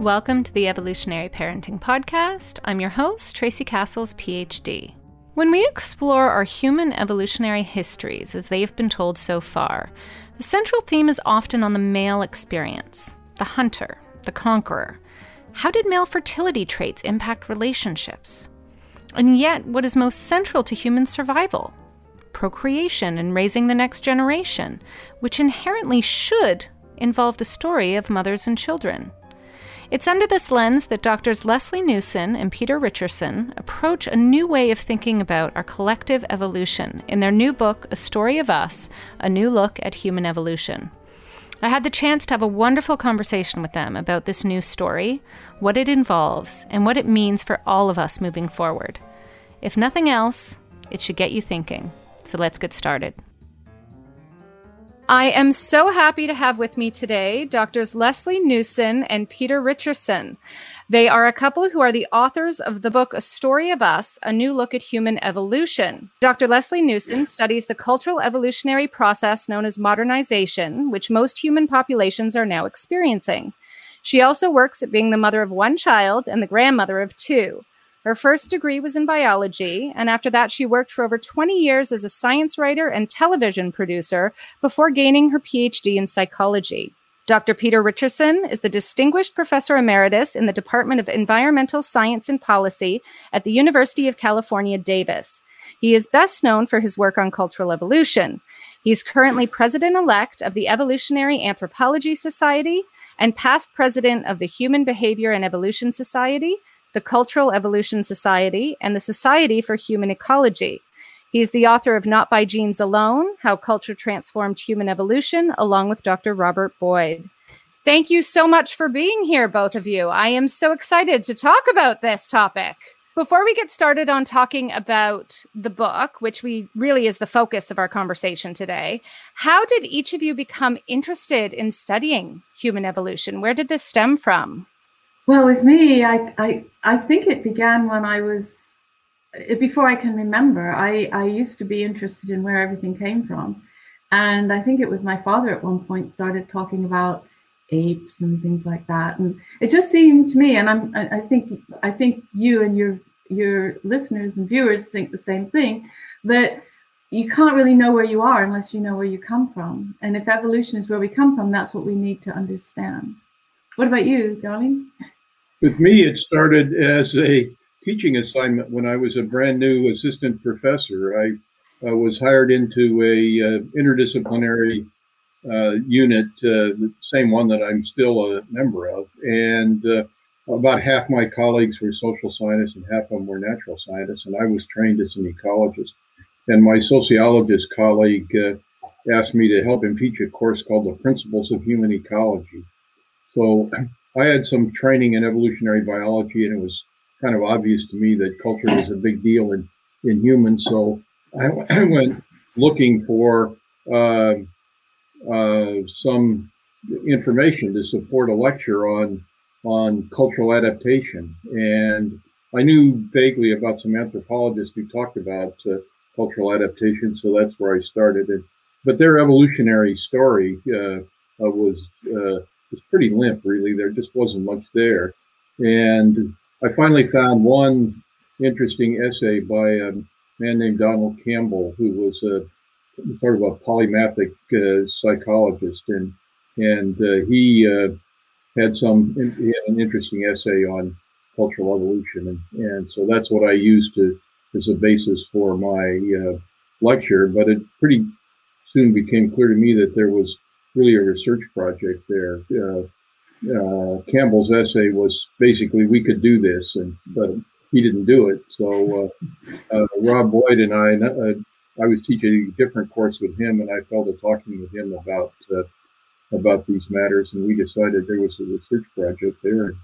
Welcome to the Evolutionary Parenting Podcast. I'm your host, Tracy Cassels, PhD. When we explore our human evolutionary histories as they have been told so far, the central theme is often on the male experience the hunter, the conqueror. How did male fertility traits impact relationships? And yet, what is most central to human survival? Procreation and raising the next generation, which inherently should involve the story of mothers and children. It's under this lens that doctors Lesley Newson and Peter Richerson approach a new way of thinking about our collective evolution in their new book, A Story of Us A New Look at Human Evolution. I had the chance to have a wonderful conversation with them about this new story, what it involves, and what it means for all of us moving forward. If nothing else, it should get you thinking. So let's get started. I am so happy to have with me today Doctors Lesley Newson and Peter Richerson. They are a couple who are the authors of the book A Story of Us A New Look at Human Evolution. Dr. Lesley Newson studies the cultural evolutionary process known as modernization, which most human populations are now experiencing. She also works at being the mother of one child and the grandmother of two. Her first degree was in biology, and after that, she worked for over 20 years as a science writer and television producer before gaining her PhD in psychology. Dr. Peter Richerson is the Distinguished Professor Emeritus in the Department of Environmental Science and Policy at the University of California, Davis. He is best known for his work on cultural evolution. He's currently president elect of the Evolutionary Anthropology Society and past president of the Human Behavior and Evolution Society the Cultural Evolution Society, and the Society for Human Ecology. He's the author of Not by Genes Alone How Culture Transformed Human Evolution, along with Dr. Robert Boyd. Thank you so much for being here, both of you. I am so excited to talk about this topic. Before we get started on talking about the book, which we really is the focus of our conversation today, how did each of you become interested in studying human evolution? Where did this stem from? Well, with me, I, I, I think it began when I was, eh, before I can remember, I, I used to be interested in where everything came from. And I think it was my father at one point started talking about apes and things like that. And it just seemed to me, and I'm, I think, I think you and your, your listeners and viewers think the same thing, that you can't really know where you are unless you know where you come from. And if evolution is where we come from, that's what we need to understand. What about you, darling? With me, it started as a teaching assignment when I was a brand new assistant professor. I uh, was hired into a uh, interdisciplinary uh, unit, uh, the same one that I'm still a member of, and uh, about half my colleagues were social scientists and half of them were natural scientists, and I was trained as an ecologist. And my sociologist colleague uh, asked me to help him teach a course called The Principles of Human Ecology. So I had some training in evolutionary biology, and it was kind of obvious to me that culture was a big deal in, in humans. So I, I went looking for uh, uh, some information to support a lecture on on cultural adaptation, and I knew vaguely about some anthropologists who talked about uh, cultural adaptation, so that's where I started. And, but their evolutionary story uh, was uh, was pretty limp, really. There just wasn't much there. And I finally found one interesting essay by a man named Donald Campbell, who was a sort of a polymathic uh, psychologist, and and uh, he uh, had some he had an interesting essay on cultural evolution, and, and so that's what I used to as a basis for my uh, lecture. But it pretty soon became clear to me that there was really a research project there. Uh, uh, Campbell's essay was basically we could do this, and but he didn't do it. So uh, uh Rob Boyd and I, uh, I was teaching a different course with him, and I fell to talking with him about uh, about these matters, and we decided there was a research project there, and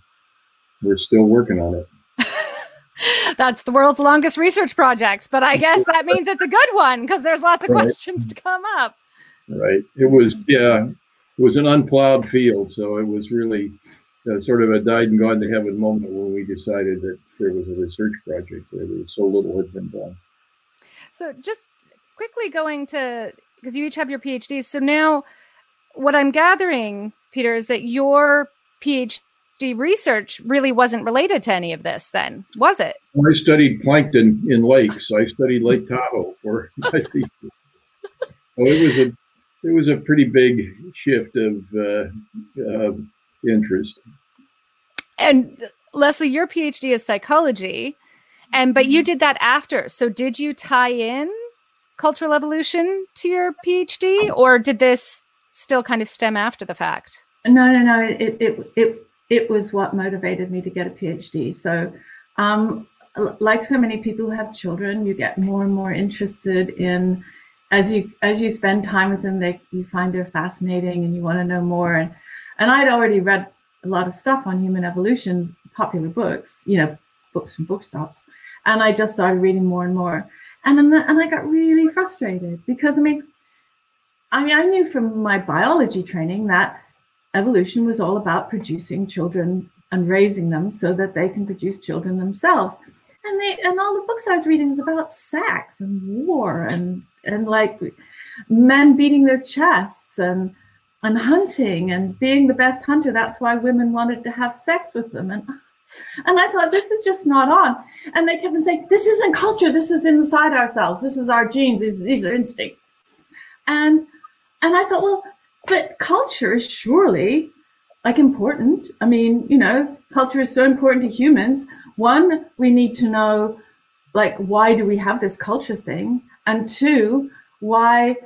we're still working on it. That's the world's longest research project, but I guess that means it's a good one because there's lots of right. questions to come up right? It was yeah, it was an unplowed field, so it was really uh, sort of a died and gone to heaven moment when we decided that there was a research project there. There was so little had been done. So just quickly going to because you each have your PhDs. So now, what I'm gathering, Peter, is that your PhD PhD research really wasn't related to any of this, then, was it? I studied plankton in lakes. I studied Lake Tahoe for my thesis. So it was a it was a pretty big shift of uh, uh, interest. And Lesley, your PhD is psychology, and but you mm-hmm. did that after. So did you tie in cultural evolution to your PhD, or did this still kind of stem after the fact? No, no, no. It it it it was what motivated me to get a PhD. So, um, like so many people who have children, you get more and more interested in as you as you spend time with them, they you find they're fascinating and you want to know more. And and I'd already read a lot of stuff on human evolution, popular books, you know, books from bookshops, and I just started reading more and more. And then and I got really frustrated because I mean, I mean, I knew from my biology training that evolution was all about producing children and raising them so that they can produce children themselves. And they and all the books I was reading was about sex and war and and like men beating their chests and and hunting and being the best hunter. That's why women wanted to have sex with them. And and I thought this is just not on. And they kept saying, This isn't culture, this is inside ourselves, this is our genes, these, these are instincts. And and I thought, well, but culture is surely like important. I mean, you know, culture is so important to humans. One, we need to know like why do we have this culture thing? And two, why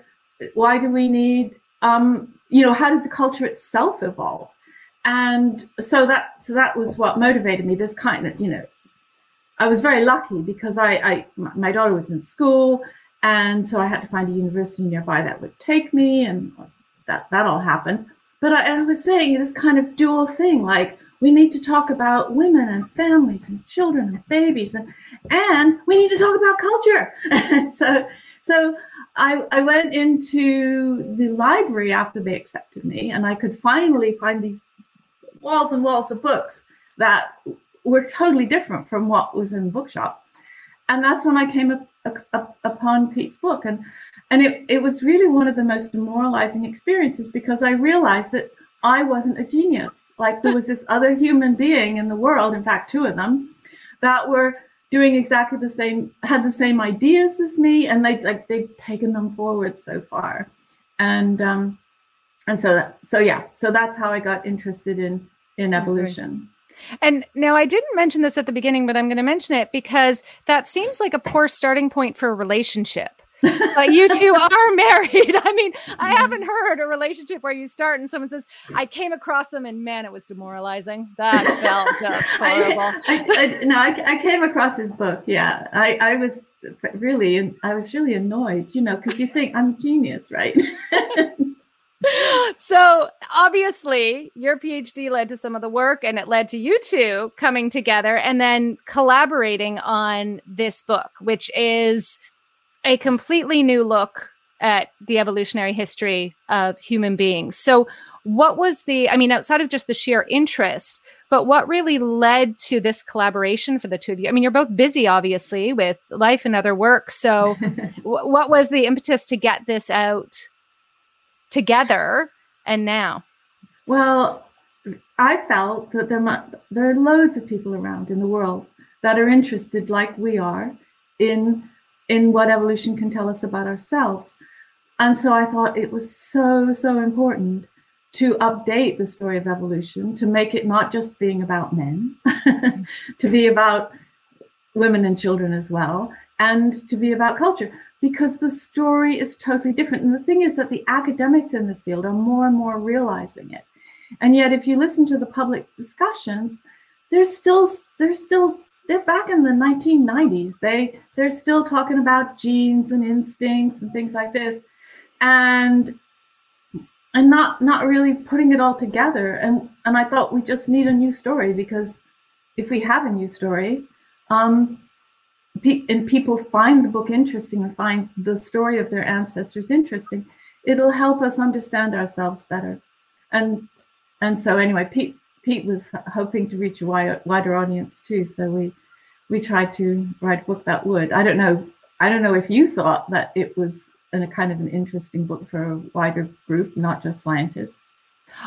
why do we need um, you know, how does the culture itself evolve? And so that so that was what motivated me. This kind of, you know, I was very lucky because I, I my daughter was in school and so I had to find a university nearby that would take me and that that all happened. But I, I was saying this kind of dual thing, like we need to talk about women and families and children and babies and and we need to talk about culture. so so I, I went into the library after they accepted me and I could finally find these walls and walls of books that were totally different from what was in the bookshop. And that's when I came up, up, up upon Pete's book. And and it, it was really one of the most demoralizing experiences because I realized that I wasn't a genius. Like there was this other human being in the world, in fact, two of them, that were doing exactly the same, had the same ideas as me, and they like they'd taken them forward so far. And um and so that, so yeah, so that's how I got interested in in evolution. And now I didn't mention this at the beginning, but I'm going to mention it because that seems like a poor starting point for a relationship but you two are married. I mean, I haven't heard a relationship where you start and someone says, I came across them and man, it was demoralizing. That felt just horrible. I, I, I, no, I, came across his book. Yeah. I, I was really, I was really annoyed, you know, because you think I'm a genius, right? so obviously your phd led to some of the work and it led to you two coming together and then collaborating on this book which is a completely new look at the evolutionary history of human beings. So, what was the, I mean, outside of just the sheer interest, but what really led to this collaboration for the two of you? I mean, you're both busy, obviously, with life and other work. So, what was the impetus to get this out together and now? Well, I felt that there, might, there are loads of people around in the world that are interested, like we are, in in what evolution can tell us about ourselves. And so I thought it was so, so important to update the story of evolution, to make it not just being about men, to be about women and children as well, and to be about culture, because the story is totally different. And the thing is that the academics in this field are more and more realizing it. And yet, if you listen to the public discussions, there's still there's still they're back in the 1990s. They they're still talking about genes and instincts and things like this, and and not not really putting it all together. And and I thought we just need a new story because if we have a new story, um, pe- and people find the book interesting and find the story of their ancestors interesting, it'll help us understand ourselves better. And and so anyway, Pete Pete was hoping to reach a wider, audience too. So we we tried to write a book that would. I don't know. I don't know if you thought that it was a kind of an interesting book for a wider group, not just scientists.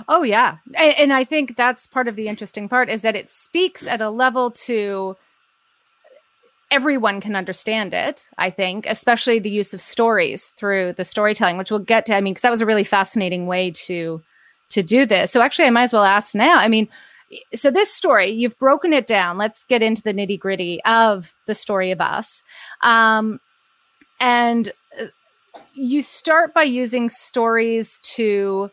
Oh yeah, and, and I think that's part of the interesting part is that it speaks at a level to everyone can understand it i think especially the use of stories through the storytelling which we'll get to i mean because that was a really fascinating way to to do this. So actually i might as well ask now. I mean so this story you've broken it down. Let's get into the nitty gritty of the story of us. Um, and uh, you start by using stories to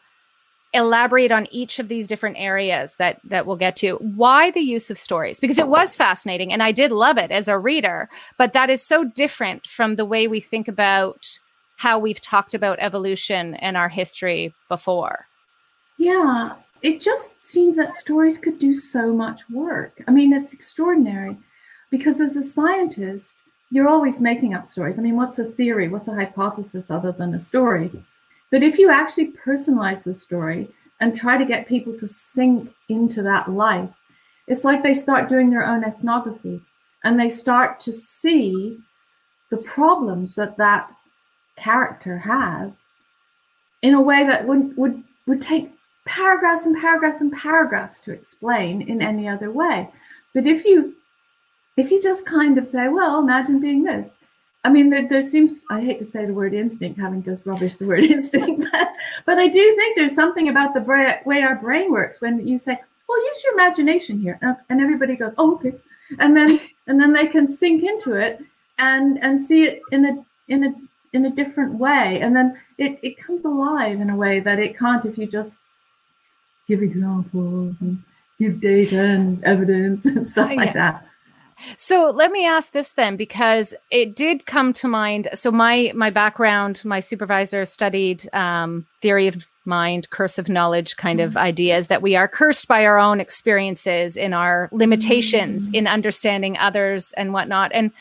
elaborate on each of these different areas that that we'll get to. Why the use of stories? Because it was fascinating and i did love it as a reader but that is so different from the way we think about how we've talked about evolution and our history before yeah it just seems that stories could do so much work. I mean it's extraordinary because as a scientist you're always making up stories. I mean what's a theory? What's a hypothesis other than a story? But if you actually personalize the story and try to get people to sink into that life, it's like they start doing their own ethnography and they start to see the problems that that character has in a way that would would would take paragraphs and paragraphs and paragraphs to explain in any other way but if you if you just kind of say well imagine being this I mean, there, there, seems, I hate to say the word instinct, having just rubbish the word instinct, but, but I do think there's something about the bra- way our brain works when you say, well, use your imagination here. And everybody goes, oh, okay. And then, and then they can sink into it and, and see it in a, in a, in a different way. And then it, it comes alive in a way that it can't if you just give examples and give data and evidence and stuff yeah. like that. So let me ask this then, because it did come to mind. So my my background, my supervisor studied um, theory of mind, curse of knowledge kind of mm-hmm. ideas that we are cursed by our own experiences in our limitations mm-hmm. in understanding others and whatnot. And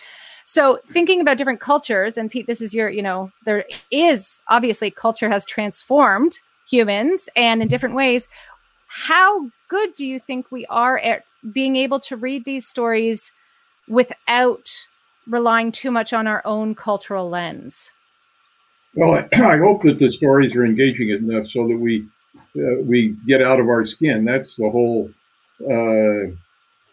so thinking about different cultures, and Pete, this is your, you know, there is obviously culture has transformed humans and in different ways. How good do you think we are at being able to read these stories without relying too much on our own cultural lens? Well, I hope that the stories are engaging enough so that we uh, we get out of our skin. That's the whole uh,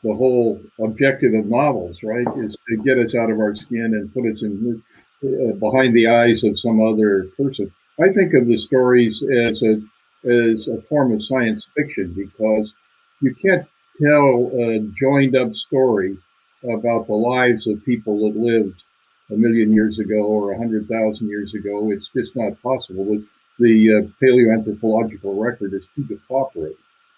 the whole objective of novels, right? Is to get us out of our skin and put us in uh, behind the eyes of some other person. I think of the stories as a as a form of science fiction because you can't tell a joined up story about the lives of people that lived a million years ago or a hundred thousand years ago. It's just not possible. The, the uh, paleoanthropological record is too depauperate.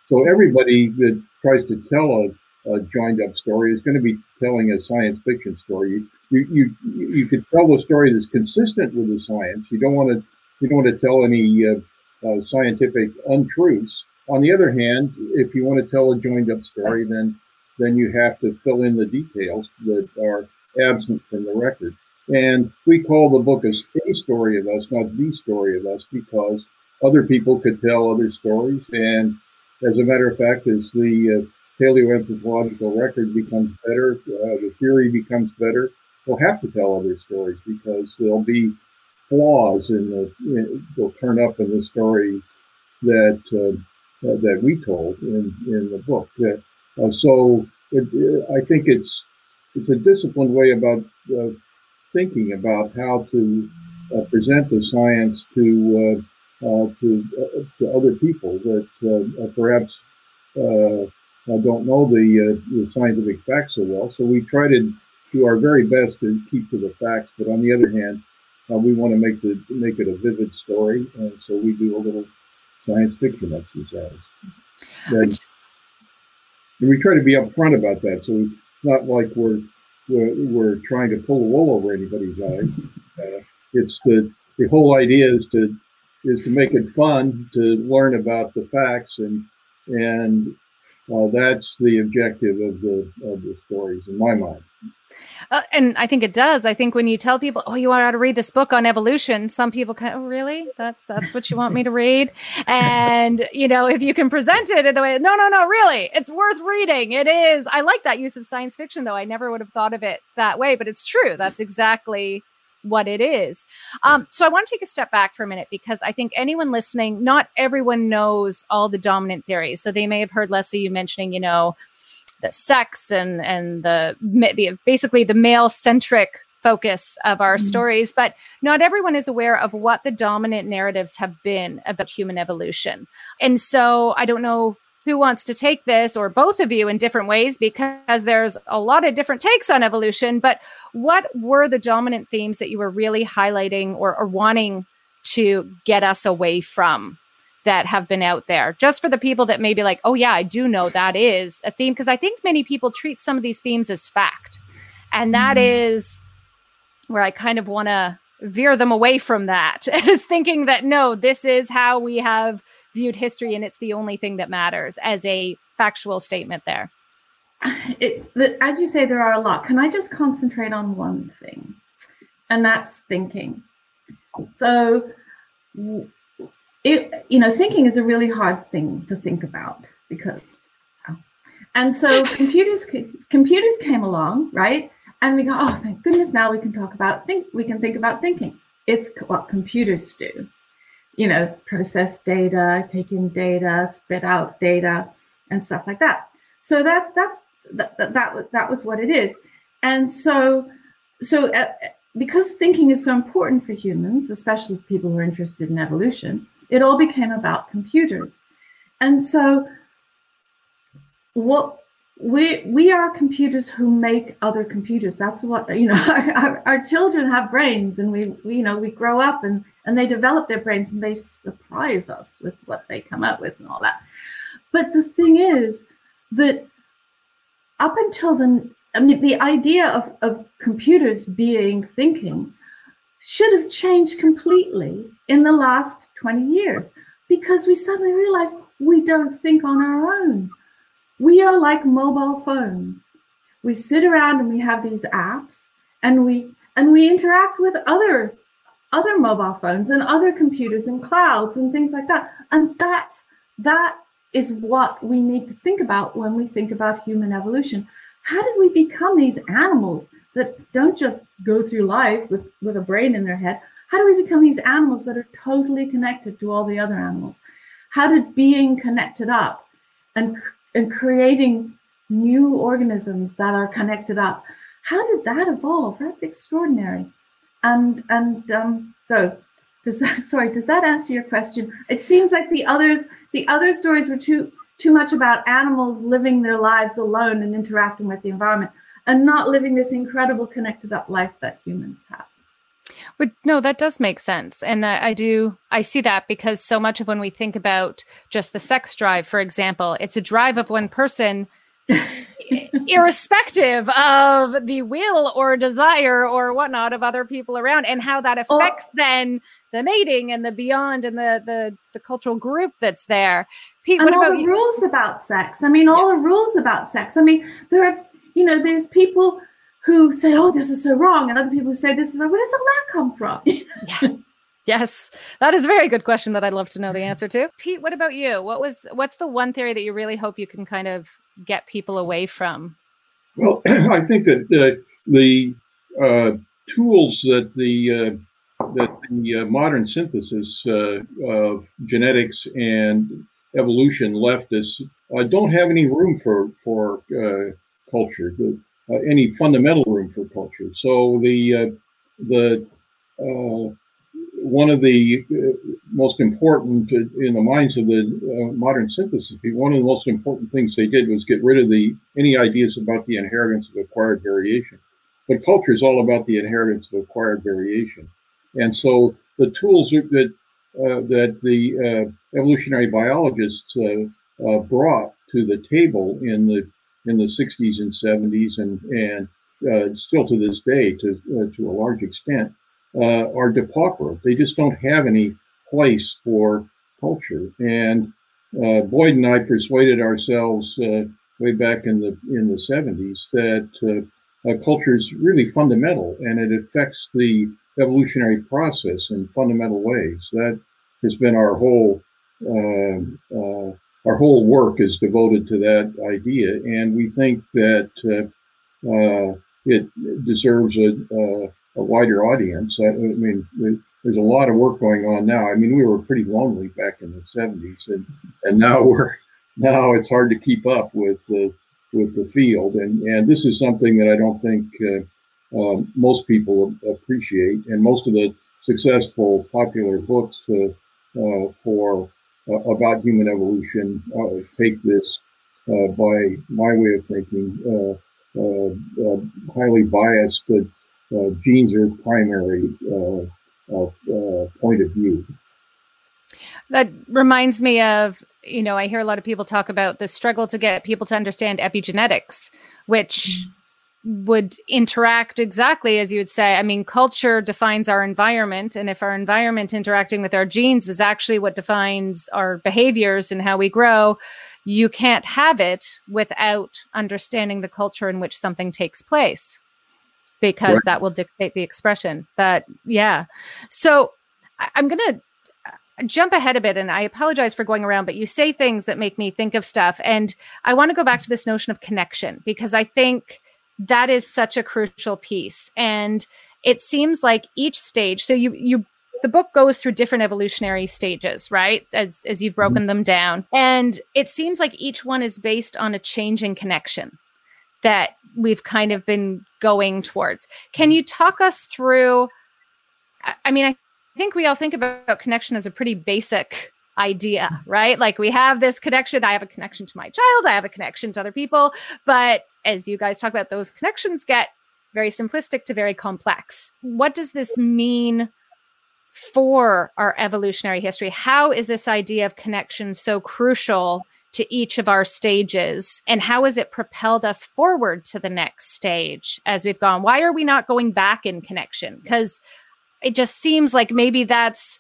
So everybody that tries to tell a, a joined up story is going to be telling a science fiction story. You, you, you could tell the story that's consistent with the science. You don't want to you don't want to tell any uh, uh, scientific untruths. On the other hand, if you want to tell a joined up story, then then you have to fill in the details that are absent from the record. And we call the book a story of us, not the story of us, because other people could tell other stories. And as a matter of fact, as the uh, paleoanthropological record becomes better, uh, the theory becomes better, we'll have to tell other stories because there'll be flaws in the, in, they'll turn up in the story that uh, that we told in, in the book. Uh, so it, uh, I think it's it's a disciplined way about uh, thinking about how to uh, present the science to uh, to to other people that perhaps don't know the the scientific facts so well. So we try to do our very best to keep to the facts, but on the other hand, uh, we want to make the make it a vivid story, and so we do a little science fiction exercise. Which, and we try to be upfront about that. So it's not like we're we're, we're trying to pull the wool over anybody's eyes. Uh, it's the the whole idea is to is to make it fun to learn about the facts and and uh, that's the objective of the of the stories in my mind. Uh, and I think it does. I think when you tell people, "Oh, you want to read this book on evolution," some people kind of, "Oh, really? That's that's what you want me to read?" And you know, if you can present it in the way, "No, no, no, really, it's worth reading. It is." I like that use of science fiction, though. I never would have thought of it that way, but it's true. That's exactly what it is. Um, so I want to take a step back for a minute because I think anyone listening, not everyone knows all the dominant theories. So they may have heard Lesley you mentioning, you know, the sex and and the, the basically the male centric focus of our mm-hmm. stories, but not everyone is aware of what the dominant narratives have been about human evolution. And so I don't know who wants to take this or both of you in different ways because there's a lot of different takes on evolution. But what were the dominant themes that you were really highlighting or, or wanting to get us away from that have been out there? Just for the people that may be like, oh, yeah, I do know that is a theme. Because I think many people treat some of these themes as fact. And that mm-hmm. is where I kind of want to veer them away from that, is thinking that no, this is how we have viewed history and it's the only thing that matters as a factual statement there? It, the, as you say, there are a lot. Can I just concentrate on one thing? And that's thinking. So, it, you know, thinking is a really hard thing to think about because, oh. and so computers computers came along, right? And we go, oh, thank goodness, now we can talk about think. We can think about thinking. It's what computers do you know, process data, take in data, spit out data, and stuff like that. So that's that's that that, that, was what it is. And so so uh, because thinking is so important for humans, especially people who are interested in evolution, it all became about computers. And so what we we are computers who make other computers that's what you know our, our, our, children have brains and we, we you know we grow up and and they develop their brains and they surprise us with what they come up with and all that but the thing is that up until the i mean the idea of, of computers being thinking should have changed completely in the last 20 years because we suddenly realized we don't think on our own we are like mobile phones. We sit around and we have these apps and we and we interact with other other mobile phones and other computers and clouds and things like that. And that's that is what we need to think about when we think about human evolution. How did we become these animals that don't just go through life with, with a brain in their head? How do we become these animals that are totally connected to all the other animals? How did being connected up and and creating new organisms that are connected up. How did that evolve? That's extraordinary. And and um, so does that sorry, does that answer your question? It seems like the others the other stories were too too much about animals living their lives alone and interacting with the environment and not living this incredible connected up life that humans have. But no, that does make sense. And I, I, do, I see that because so much of when we think about just the sex drive, for example, it's a drive of one person, irrespective of the will or desire or whatnot of other people around and how that affects oh. then the mating and the beyond and the, the, the cultural group that's there. Pete, and all the you? rules about sex. I mean, all yeah. the rules about sex. I mean, there are, you know, there's people who say, "Oh, this is so wrong," and other people who say, "This is wrong." Where does all that come from? yeah. Yes, that is a very good question that I'd love to know the answer to. Pete, what about you? What was what's the one theory that you really hope you can kind of get people away from? Well, I think that uh, the uh, tools that the uh, that the uh, modern synthesis uh, of genetics and evolution left us uh, don't have any room for for culture. The, uh, any fundamental room for culture. So the uh, the uh, one of the most important in the minds of the modern synthesis people, one of the most important things they did was get rid of the any ideas about the inheritance of acquired variation. But culture is all about the inheritance of acquired variation, and so the tools that uh, that the uh, evolutionary biologists uh, brought to the table in the in the 60s and 70s and and uh, still to this day to uh, to a large extent uh, are depauperate. They just don't have any place for culture. And uh, Boyd and I persuaded ourselves uh, way back in the in the 70s that uh, culture is really fundamental and it affects the evolutionary process in fundamental ways. That has been our whole our whole work is devoted to that idea, and we think that uh, uh, it deserves a, a wider audience. I, I mean, there's a lot of work going on now. I mean, we were pretty lonely back in the 70s, and and now we're now it's hard to keep up with the with the field, and and this is something that I don't think uh, uh, most people appreciate, and most of the successful popular books uh, uh for uh, about human evolution uh, take this by my way of thinking highly biased, but Uh, genes are primary uh, uh, point of view. That reminds me of you know, I hear a lot of people talk about the struggle to get people to understand epigenetics, which would interact exactly as you would say. I mean, culture defines our environment. And if our environment interacting with our genes is actually what defines our behaviors and how we grow, you can't have it without understanding the culture in which something takes place because right. that will dictate the expression that yeah so i'm going to jump ahead a bit and I apologize for going around, but you say things that make me think of stuff. And I want to go back to this notion of connection because I think that is such a crucial piece. And it seems like each stage, so you, you, the book goes through different evolutionary stages, right? As, as you've broken mm-hmm. them down. And it seems like each one is based on a changing connection that we've kind of been going towards. Can you talk us through? I mean, I think we all think about connection as a pretty basic idea, right? Like we have this connection. I have a connection to my child, I have a connection to other people. But as you guys talk about, those connections get very simplistic to very complex. What does this mean for our evolutionary history? How is this idea of connection so crucial to each of our stages? And how has it propelled us forward to the next stage as we've gone? Why are we not going back in connection? Because it just seems like maybe that's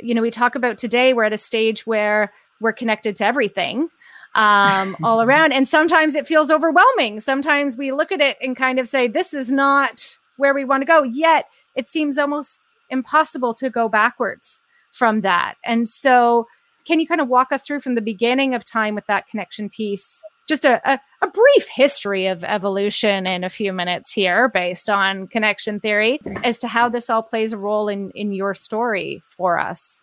you know we talk about today we're at a stage where we're connected to everything um, all around and sometimes it feels overwhelming sometimes we look at it and kind of say this is not where we want to go yet it seems almost impossible to go backwards from that and so can you kind of walk us through from the beginning of time with that connection piece just a, a, a, brief history of evolution in a few minutes here based on connection theory as to how this all plays a role in, in your story for us.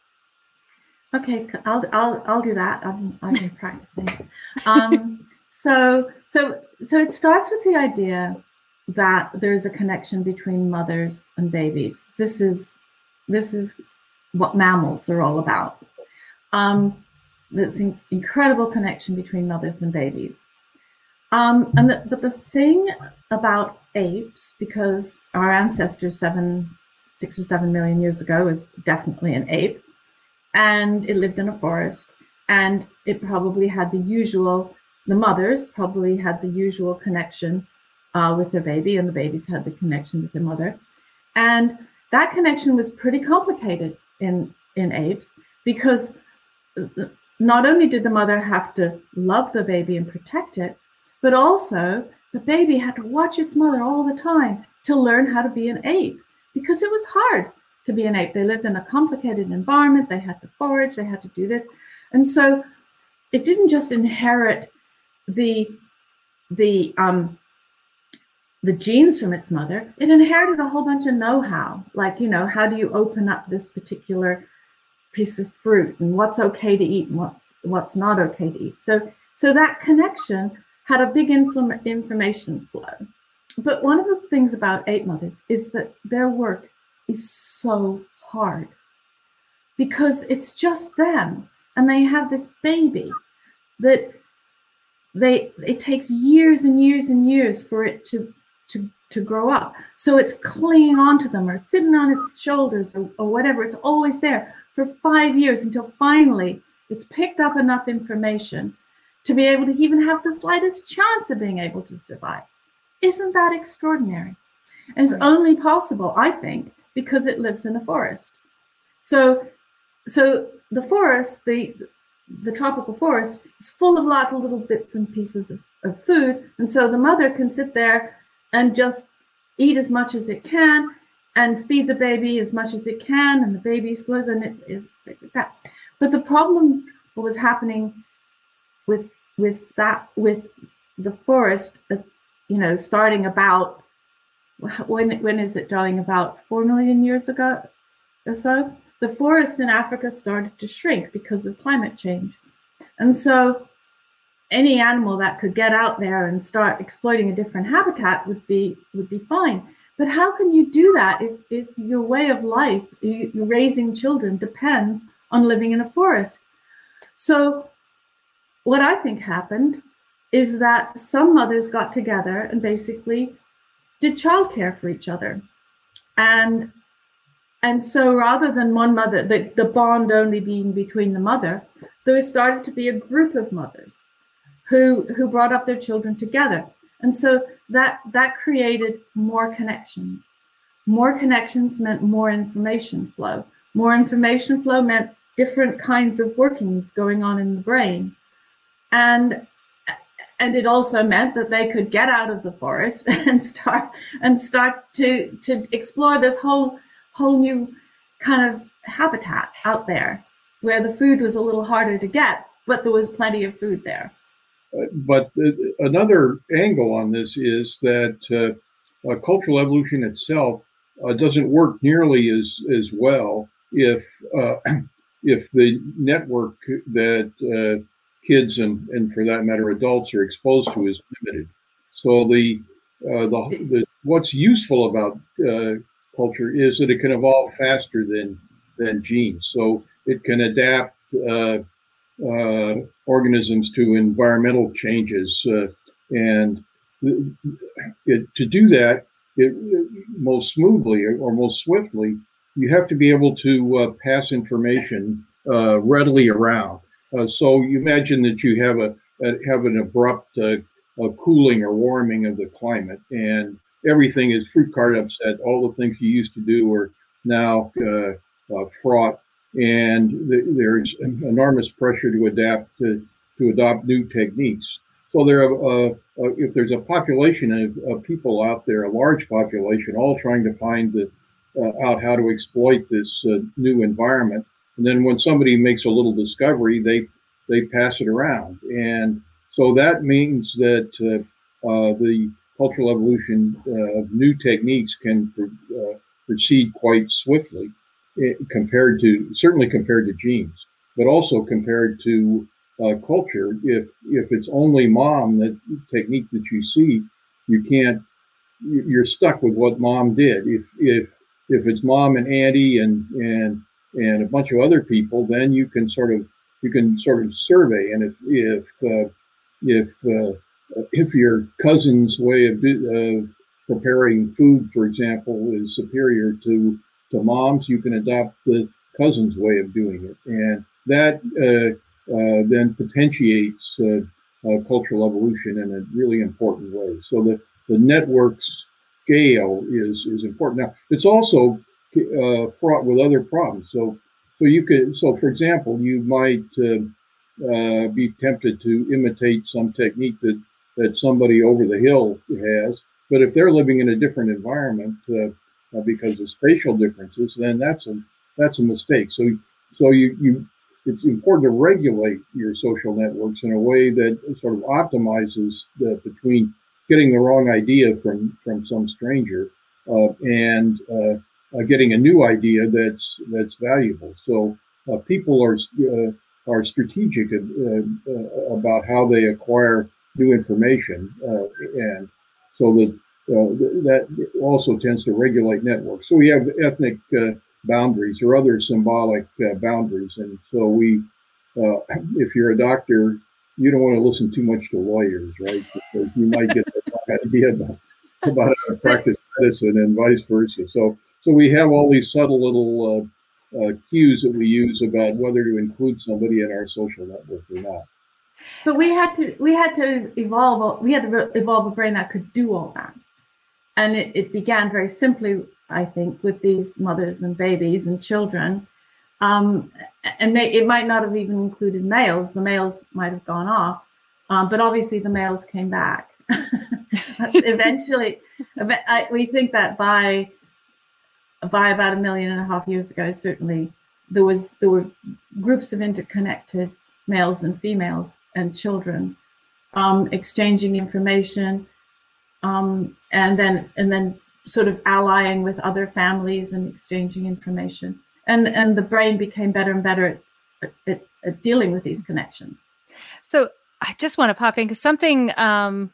Okay, I'll, I'll, I'll do that. I'm, I've been practicing. Um, so, so, so it starts with the idea that there's a connection between mothers and babies. This is, this is what mammals are all about. Um, this in- incredible connection between mothers and babies. Um, and the, but the thing about apes, because our ancestors seven, six or seven million years ago is definitely an ape, and it lived in a forest, and it probably had the usual. The mothers probably had the usual connection uh, with their baby, and the babies had the connection with their mother, and that connection was pretty complicated in in apes because not only did the mother have to love the baby and protect it, but also the baby had to watch its mother all the time to learn how to be an ape because it was hard to be an ape. They lived in a complicated environment, they had to forage, they had to do this. And so it didn't just inherit the the um the genes from its mother, it inherited a whole bunch of know-how. Like, you know, how do you open up this particular piece of fruit and what's okay to eat and what's what's not okay to eat. So so that connection had a big infl- information flow. But one of the things about ape mothers is that their work is so hard because it's just them and they have this baby that they it takes years and years and years for it to to to grow up so it's clinging onto them or sitting on its shoulders or, or whatever it's always there for five years until finally it's picked up enough information to be able to even have the slightest chance of being able to survive. Isn't that extraordinary? And it's only possible, I think, because it lives in a forest. So, so the forest, the the tropical forest, is full of lots of little bits and pieces of, of food, and so the mother can sit there and just eat as much as it can and feed the baby as much as it can, and the baby slows and it is like that. But the problem what was happening with with that with the forest, uh, you know, starting about when when is it, darling? About four million years ago or so, the forests in Africa started to shrink because of climate change, and so any animal that could get out there and start exploiting a different habitat would be would be fine. But how can you do that if, if your way of life, you, raising children, depends on living in a forest? So, what I think happened is that some mothers got together and basically did childcare for each other. And and so rather than one mother, the, the bond only being between the mother, there started to be a group of mothers who who brought up their children together. And so that that created more connections. More connections meant more information flow. More information flow meant different kinds of workings going on in the brain. And and it also meant that they could get out of the forest and start and start to to explore this whole whole new kind of habitat out there where the food was a little harder to get but there was plenty of food there but another angle on this is that uh, cultural evolution itself uh, doesn't work nearly as as well if uh, if the network that kids and, and for that matter adults are exposed to is limited. So the uh, the, the what's useful about uh, culture is that it can evolve faster than than genes. So it can adapt uh organisms to environmental changes, uh, and it, to do that it, most smoothly or most swiftly, you have to be able to uh, pass information readily around. Uh, so you imagine that you have a, a have an abrupt uh, cooling or warming of the climate, and everything is fruit cart upset. All the things you used to do are now uh, uh, fraught, and th- there's enormous pressure to adapt to, to adopt new techniques. So there, are, uh, uh, if there's a population of, of, people out there, a large population, all trying to find the, out how to exploit this new environment, and then when somebody makes a little discovery, they they pass it around, and so that means that uh, uh, the cultural evolution uh, of new techniques can uh, proceed quite swiftly compared to certainly compared to genes, but also compared to uh, culture. If if it's only mom that technique that you see, you can't. You're stuck with what mom did. If if if it's mom and auntie and and and a bunch of other people, then you can sort of you can sort of survey. And if if uh, if uh, if your cousin's way of, of preparing food, for example, is superior to to mom's, you can adopt the cousin's way of doing it, and that uh, uh then potentiates uh, uh, cultural evolution in a really important way. So the the network's scale is is important. Now it's also uh, fraught with other problems. So, so you could, so for example, you might uh, be tempted to imitate some technique that that somebody over the hill has, but if they're living in a different environment uh, because of spatial differences, then that's a that's a mistake. So, so you you it's important to regulate your social networks in a way that sort of optimizes the, between getting the wrong idea from from some stranger uh, and uh, uh, getting a new idea that's that's valuable. So uh, people are uh, are strategic about how they acquire new information, and so that that also tends to regulate networks. So we have ethnic boundaries or other symbolic boundaries, and so we, if you're a doctor, you don't want to listen too much to lawyers, right? Because you might get the idea about, about how to practice medicine and vice versa. So so we have all these subtle little uh, uh, cues that we use about whether to include somebody in our social network or not. But we had to we had to evolve we had to evolve a brain that could do all that, and it, it began very simply, I think, with these mothers and babies and children. Um, and may, it might not have even included males. The males might have gone off, um, but obviously the males came back. Eventually, we think that by by about a million and a half years ago, certainly there was there were groups of interconnected males and females and children um, exchanging information, um, and then and then sort of allying with other families and exchanging information. And and the brain became better and better at, at, at dealing with these connections. So I just want to pop in because something um,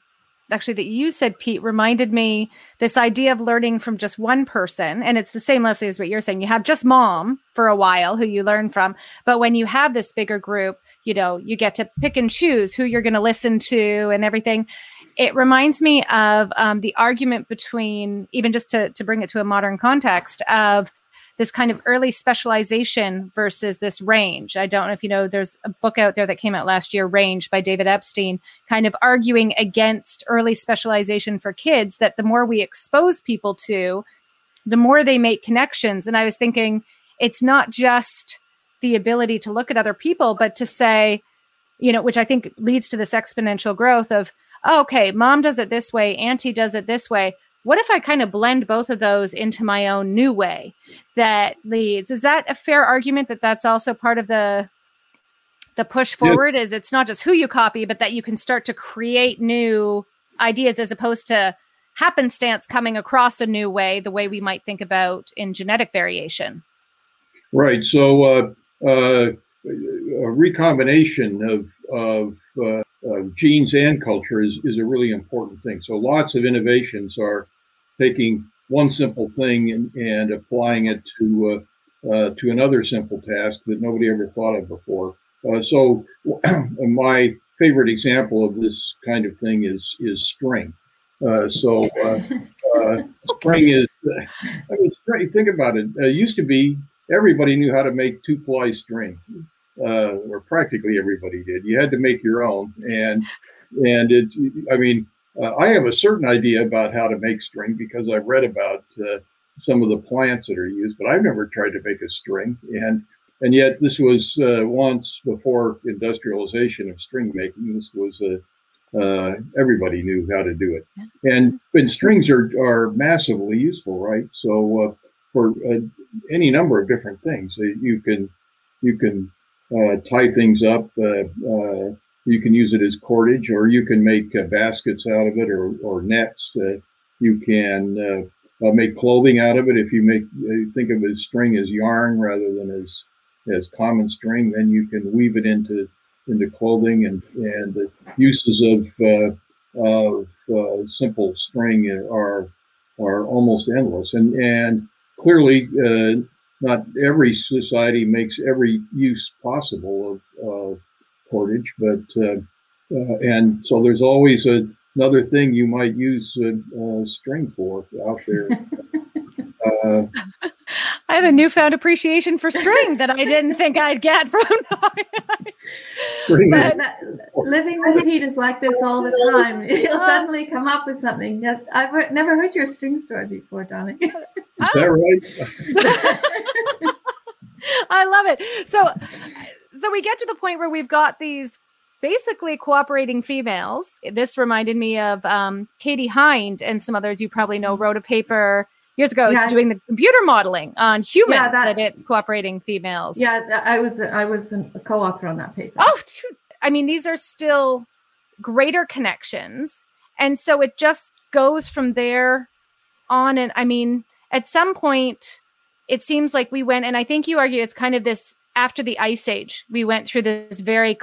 actually that you said, Pete, reminded me this idea of learning from just one person. And it's the same, Lesley, as what you're saying. You have just mom for a while who you learn from. But when you have this bigger group, you know, you get to pick and choose who you're going to listen to and everything. It reminds me of um, the argument between, even just to, to bring it to a modern context, of this kind of early specialization versus this range. I don't know if you know, there's a book out there that came out last year, Range by David Epstein, kind of arguing against early specialization for kids that the more we expose people to, the more they make connections. And I was thinking, it's not just the ability to look at other people, but to say, you know, which I think leads to this exponential growth of, oh, okay, mom does it this way, auntie does it this way what if I kind of blend both of those into my own new way that leads? Is that a fair argument that that's also part of the the push forward? Is it's not just who you copy, but that you can start to create new ideas as opposed to happenstance coming across a new way, the way we might think about in genetic variation. Right. So uh, uh, a recombination of of uh, genes and culture is, is a really important thing. So lots of innovations are taking one simple thing and, and applying it to uh, uh, to another simple task that nobody ever thought of before. Uh, so my favorite example of this kind of thing is is string. Uh, so uh, uh, string is, I mean, string, think about it. it. Used to be everybody knew how to make two ply string, or practically everybody did. You had to make your own, and and it. I mean, uh, I have a certain idea about how to make string because I've read about uh, some of the plants that are used, but I've never tried to make a string. And and yet this was uh, once before industrialization of string making. This was a uh, everybody knew how to do it, and and strings are are massively useful, right? So uh, for uh, any number of different things, you can you can tie things up you can use it as cordage, or you can make uh, baskets out of it, or or nets. Uh, you can uh, uh make clothing out of it. If you make uh, think of as string as yarn rather than as as common string, then you can weave it into into clothing, and and the uses of uh, of simple string are are almost endless. And and clearly, not every society makes every use possible of, cordage, but uh, uh, and so there's always a, another thing you might use a, a string for out there. I have a newfound appreciation for string that I didn't think I'd get from. but living with Pete is like this all the time. He'll uh, suddenly come up with something. I've never heard your string story before, darling. Is that right? I love it. So so we get to the point where we've got these basically cooperating females. This reminded me of um, Katie Hinde and some others you probably know wrote a paper years ago yeah. doing the computer modeling on humans yeah, that, that it cooperating females. Yeah, I was I was a co-author on that paper. Oh, I mean these are still greater connections, and so it just goes from there on. And I mean, at some point, it seems like we went, and I think you argue it's kind of this after the ice age we went through this very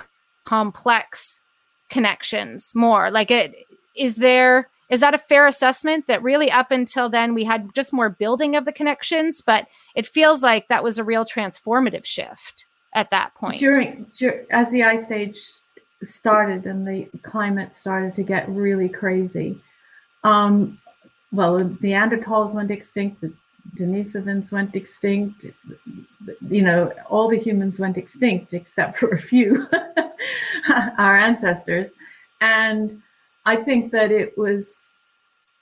complex connections more like it is there is that a fair assessment that really up until then we had just more building of the connections but it feels like that was a real transformative shift at that point during, as the ice age started and the climate started to get really crazy um well the neanderthals went extinct the Denisovans went extinct. You know, all the humans went extinct except for a few, our ancestors. And I think that it was,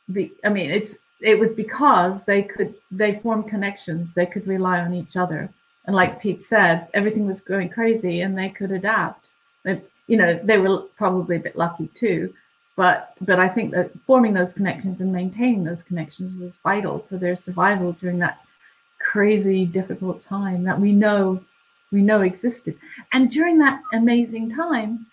the, I mean, it's it was because they could they formed connections. They could rely on each other. And like Pete said, everything was going crazy, and they could adapt. They, you know, they were probably a bit lucky too but but I think that forming those connections and maintaining those connections was vital to their survival during that crazy difficult time that we know we know existed. And during that amazing time,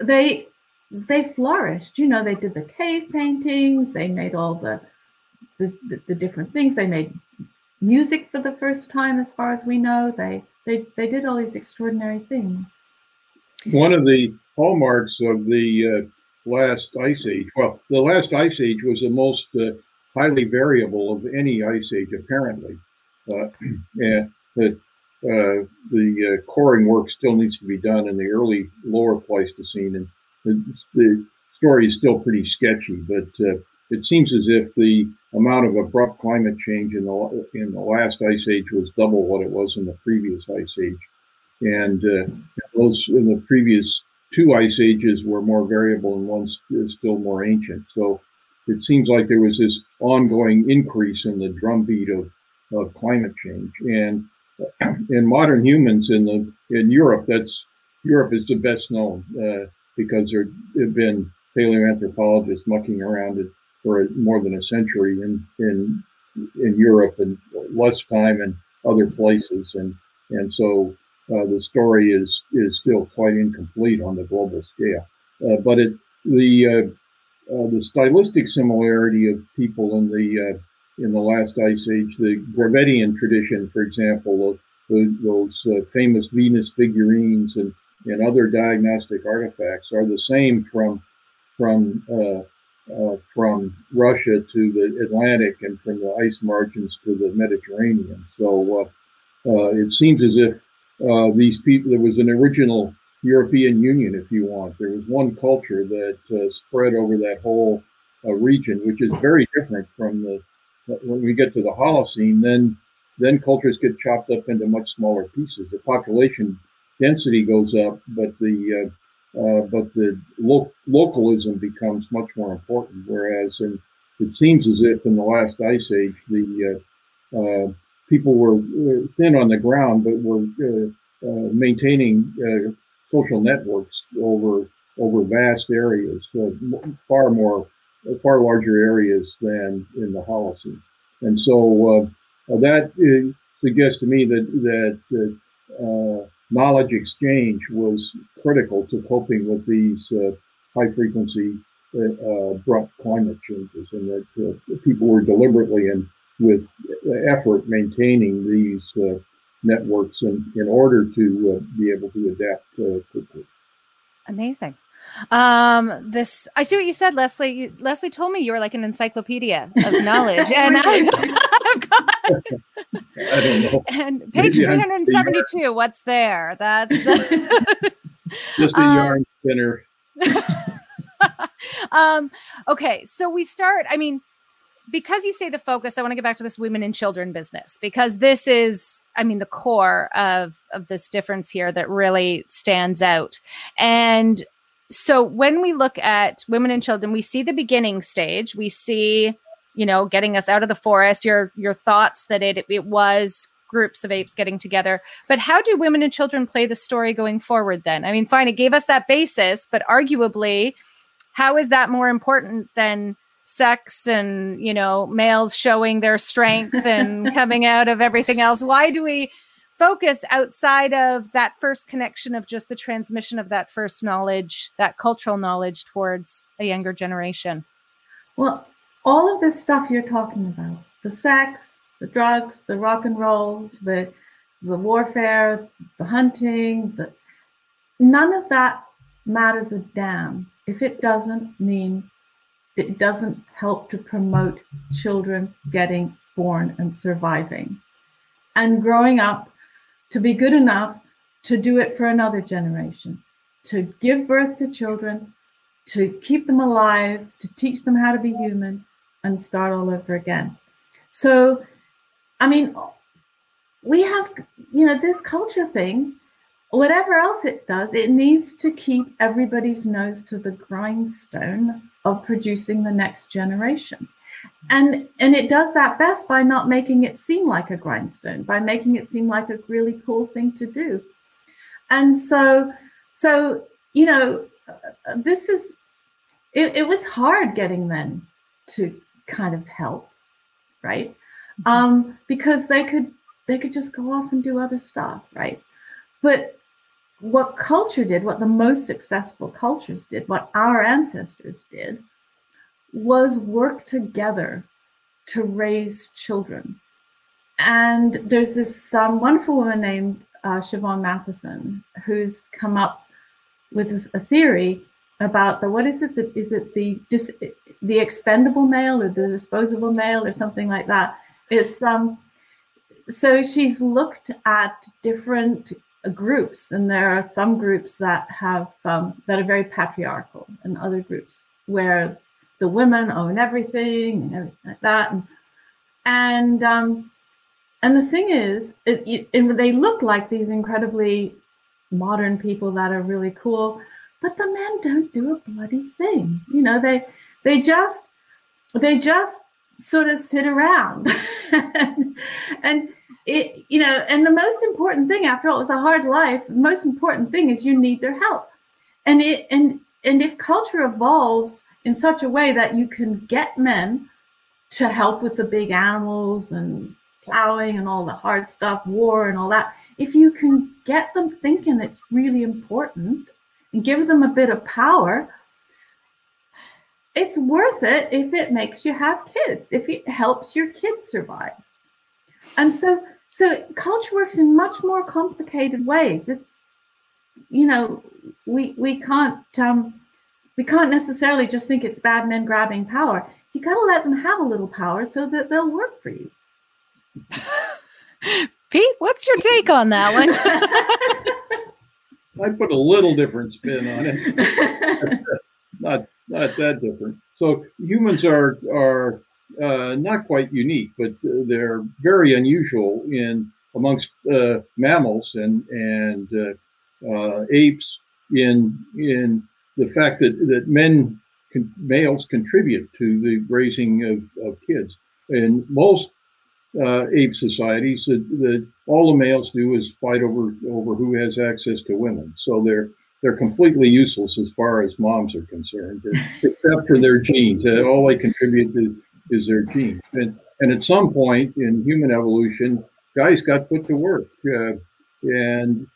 they they flourished. You know, they did the cave paintings, they made all the the, the, the different things. They made music for the first time, as far as we know. They they they did all these extraordinary things. One of the hallmarks of the uh, last ice age, well, the last ice age was the most uh, highly variable of any ice age, apparently. Uh, and that uh, the uh, coring work still needs to be done in the early lower Pleistocene, and the, story is still pretty sketchy, but uh, it seems as if the amount of abrupt climate change in the in the last ice age was double what it was in the previous ice age, and uh, those in the previous two ice ages were more variable and one's still more ancient. So it seems like there was this ongoing increase in the drumbeat of, of climate change. And in modern humans in the in Europe, that's Europe is the best known uh, because there have been paleoanthropologists mucking around it for more than a century in in in Europe and less time in other places, and and so uh, the story is is still quite incomplete on the global scale. Uh, but it the uh, uh, the stylistic similarity of people in the uh, in the last ice age, the Gravettian tradition, for example, the, those famous Venus figurines and and other diagnostic artifacts are the same from from uh, uh, from Russia to the Atlantic and from the ice margins to the Mediterranean. So uh, uh it seems as if uh, these people, there was an original European Union, if you want. There was one culture that uh, spread over that whole region, which is very different from the when we get to the Holocene. Then then cultures get chopped up into much smaller pieces. The population density goes up, but the uh, but the lo- localism becomes much more important. Whereas in, it seems as if in the last ice age, the uh, uh, people were uh, thin on the ground, but were uh, uh, maintaining social networks over over vast areas, far more, far larger areas than in the Holocene. And so that suggests to me that that knowledge exchange was critical to coping with these uh, high frequency uh, abrupt climate changes, and that uh, people were deliberately and with effort maintaining these uh, networks in, in order to uh, be able to adapt uh, quickly. Amazing. Um, this I see what you said, Lesley. You, Lesley told me you were like an encyclopedia of knowledge, and I, have got. I don't know. And page three hundred and seventy-two. What's there? That's the just a um, yarn spinner. um. Okay, so we start. I mean, because you say the focus, I want to get back to this women and children business because this is, I mean, the core of of this difference here that really stands out. And so when we look at women and children, we see the beginning stage. We see, you know, getting us out of the forest. Your your thoughts that it it was groups of apes getting together. But how do women and children play the story going forward then? I mean, fine, it gave us that basis, but arguably, how is that more important than sex and, you know, males showing their strength and coming out of everything else? Why do we focus outside of that first connection of just the transmission of that first knowledge, that cultural knowledge towards a younger generation? Well, all of this stuff you're talking about the sex, the drugs, the rock and roll, the the warfare, the hunting, the none of that matters a damn if it doesn't mean it doesn't help to promote children getting born and surviving and growing up to be good enough to do it for another generation, to give birth to children, to keep them alive, to teach them how to be human, and start all over again. So, I mean, we have, you know, this culture thing, whatever else it does, it needs to keep everybody's nose to the grindstone of producing the next generation and and it does that best by not making it seem like a grindstone by making it seem like a really cool thing to do and so so you know this is it, it was hard getting men to kind of help right mm-hmm. um because they could they could just go off and do other stuff right but what culture did what the most successful cultures did what our ancestors did was work together to raise children. And there's this um, wonderful woman named uh, Siobhan Mattison who's come up with a, theory about the what is it that is it the dis, the expendable male or the disposable male or something like that. It's um so she's looked at different groups, and there are some groups that have um, that are very patriarchal, and other groups where the women own everything and everything like that. And and um, and the thing is, it, it, they look like these incredibly modern people that are really cool, but the men don't do a bloody thing. You know, they they just they just sort of sit around and, it you know and the most important thing after all it was a hard life the most important thing is you need their help and it and and if culture evolves in such a way that you can get men to help with the big animals and plowing and all the hard stuff war and all that if you can get them thinking it's really important give them a bit of power it's worth it if it makes you have kids if it helps your kids survive. And so so culture works in much more complicated ways. It's you know we we can't um we can't necessarily just think it's bad men grabbing power. You got to let them have a little power so that they'll work for you. Pete what's your take on that one i put a little different spin on it not not that different so humans are are uh, not quite unique, but they're very unusual in amongst uh, mammals and and uh, uh, apes in in the fact that that men males contribute to the raising of, of kids. And most uh, ape societies, that, the, all the males do is fight over over who has access to women. So they're they're completely useless as far as moms are concerned, except for their genes. All they contribute to is their genes. And, and at some point in human evolution, guys got put to work. Uh, and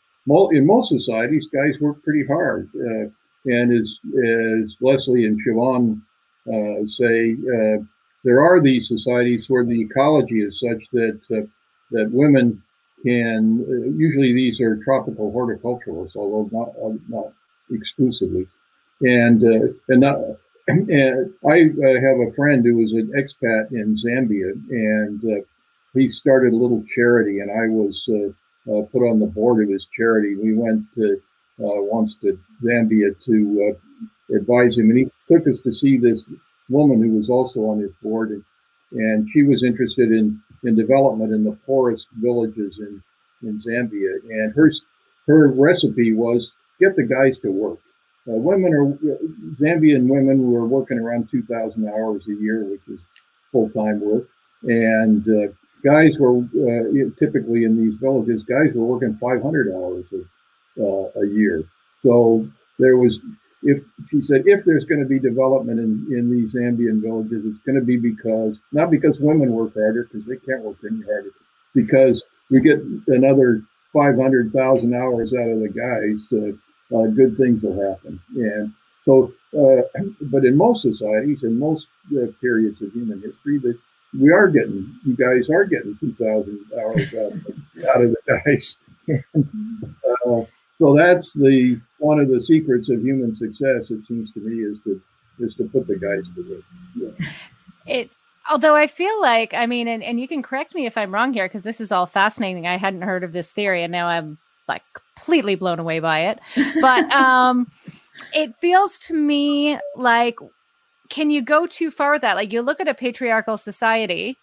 in most societies, guys work pretty hard. Uh, and as, as Lesley and Siobhan uh, say, uh, there are these societies where the ecology is such that uh, that women can uh, usually these are tropical horticulturalists, although not not exclusively, and and not and I uh, have a friend who was an expat in Zambia, and uh, he started a little charity, and I was uh, uh put on the board of his charity. We went to, uh, once to Zambia to uh, advise him, and he took us to see this woman who was also on his board, and, and she was interested in in development in the poorest villages in in Zambia, and her her recipe was get the guys to work uh, women are Zambian women were working around 2,000 hours a year, which is full time work, and uh, guys were uh, typically in these villages. Guys were working 500 hours a, uh, a year. So there was, if she said, if there's going to be development in in these Zambian villages, it's going to be because not because women work harder because they can't work any harder, because we get another 500,000 hours out of the guys uh, uh, good things will happen. And so, uh, but in most societies, in most uh, periods of human history, that we are getting, you guys are getting 2,000 hours out, out of the guys. uh, so that's the one of the secrets of human success. It seems to me is to is to put the guys to work. Yeah. It although I feel like, I mean, and, and you can correct me if I'm wrong here, because this is all fascinating. I hadn't heard of this theory, and now I'm like completely blown away by it. But um it feels to me like can you go too far with that? Like you look at a patriarchal society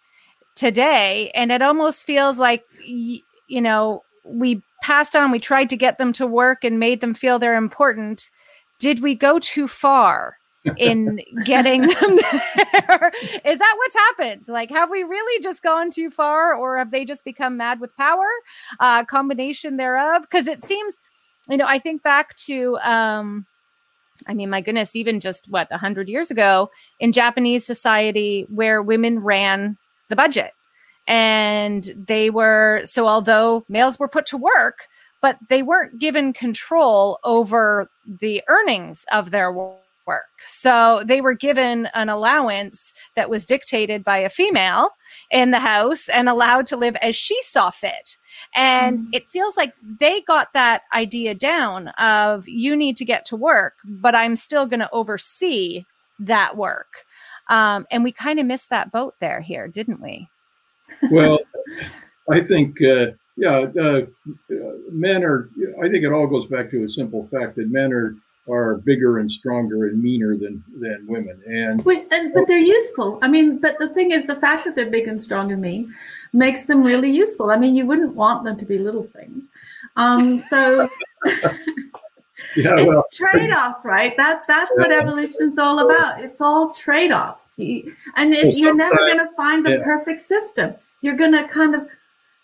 today and it almost feels like you know, we passed on, we tried to get them to work and made them feel they're important. Did we go too far? in getting them there. Is that what's happened? Like, have we really just gone too far, or have they just become mad with power? Uh, combination thereof. Because it seems, you know, I think back to, um, I mean, my goodness, even just what a hundred years ago in Japanese society, where women ran the budget, and they were so. Although males were put to work, but they weren't given control over the earnings of their work. So they were given an allowance that was dictated by a female in the house and allowed to live as she saw fit. And mm-hmm. it feels like they got that idea down of you need to get to work, but I'm still going to oversee that work. Um, and we kind of missed that boat there here, didn't we? Well, I think, uh, yeah, uh, men are, I think it all goes back to a simple fact that men are are bigger and stronger and meaner than than women. And, but, and but they're useful. I mean but the thing is the fact that they're big and strong and mean makes them really useful. I mean you wouldn't want them to be little things. Um so yeah, it's well, trade-offs right that that's yeah. what evolution's all about it's all trade-offs you, and it, you're never going to find the yeah. perfect system you're going to kind of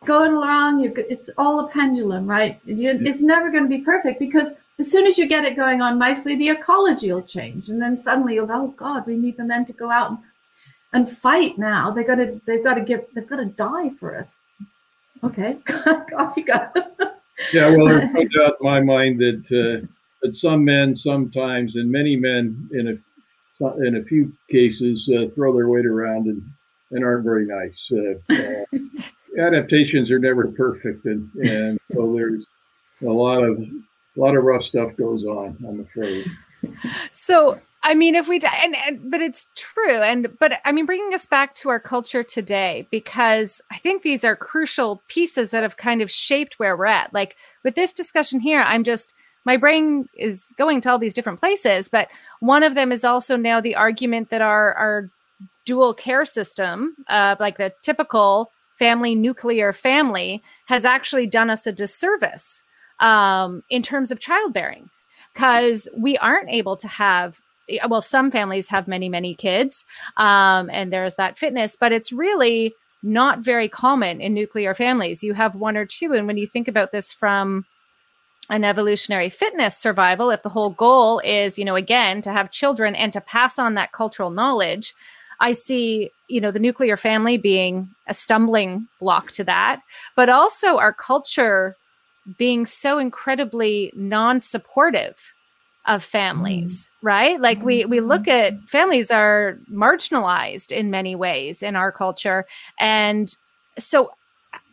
going along you it's all a pendulum right it's never going to be perfect because as soon as you get it going on nicely, the ecology will change. And then suddenly you'll go, oh God, we need the men to go out and, and fight now. They gotta they've got to give they've got to die for us. Okay, off you go. yeah, well, there's no doubt in my mind that uh, that some men sometimes, and many men in a in a few cases, uh, throw their weight around and, and aren't very nice. Uh, uh adaptations are never perfect, and, and so there's a lot of a lot of rough stuff goes on. I'm afraid. So, I mean, if we and, and but it's true, and but I mean, bringing us back to our culture today because I think these are crucial pieces that have kind of shaped where we're at. Like with this discussion here, I'm just my brain is going to all these different places, but one of them is also now the argument that our our dual care system of like the typical family nuclear family has actually done us a disservice um, in terms of childbearing because we aren't able to have well some families have many many kids um, and there's that fitness but it's really not very common in nuclear families. You have one or two and when you think about this from an evolutionary fitness survival if the whole goal is you know again to have children and to pass on that cultural knowledge i see you know the nuclear family being a stumbling block to that but also our culture being so incredibly non-supportive of families mm. right like we we look at mm-hmm. families are marginalized in many ways in our culture and so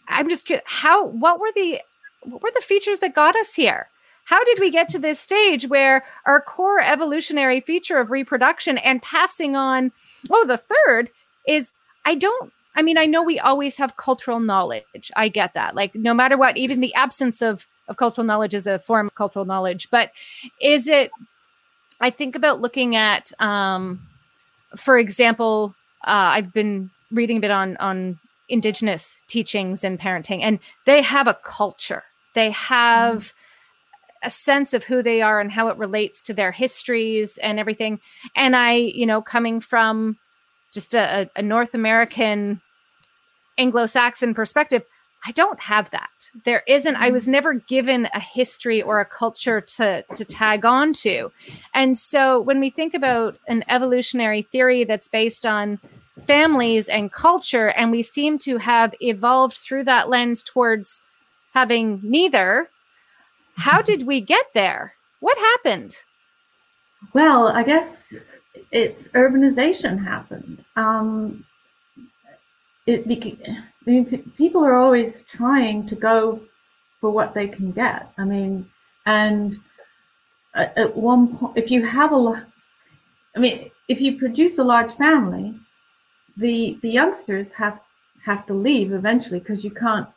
i'm just how what were the what were the features that got us here how did we get to this stage where our core evolutionary feature of reproduction and passing on oh the third is i don't I mean, I know we always have cultural knowledge. I get that. Like, no matter what, even the absence of, of cultural knowledge is a form of cultural knowledge. But is it, I think about looking at, um, for example, uh, I've been reading a bit on, on indigenous teachings and parenting, and they have a culture. They have mm. a sense of who they are and how it relates to their histories and everything. And I, you know, coming from just a, a North American Anglo-Saxon perspective, I don't have that. There isn't, I was mm. never given a history or a culture to, to tag on to. And so when we think about an evolutionary theory that's based on families and culture, and we seem to have evolved through that lens towards having neither, how did we get there? What happened? Well, I guess it's urbanization happened. Um, it I mean, people are always trying to go for what they can get. I mean, and at, at one point, if you have a I mean, if you produce a large family, the the youngsters have have to leave eventually because you can't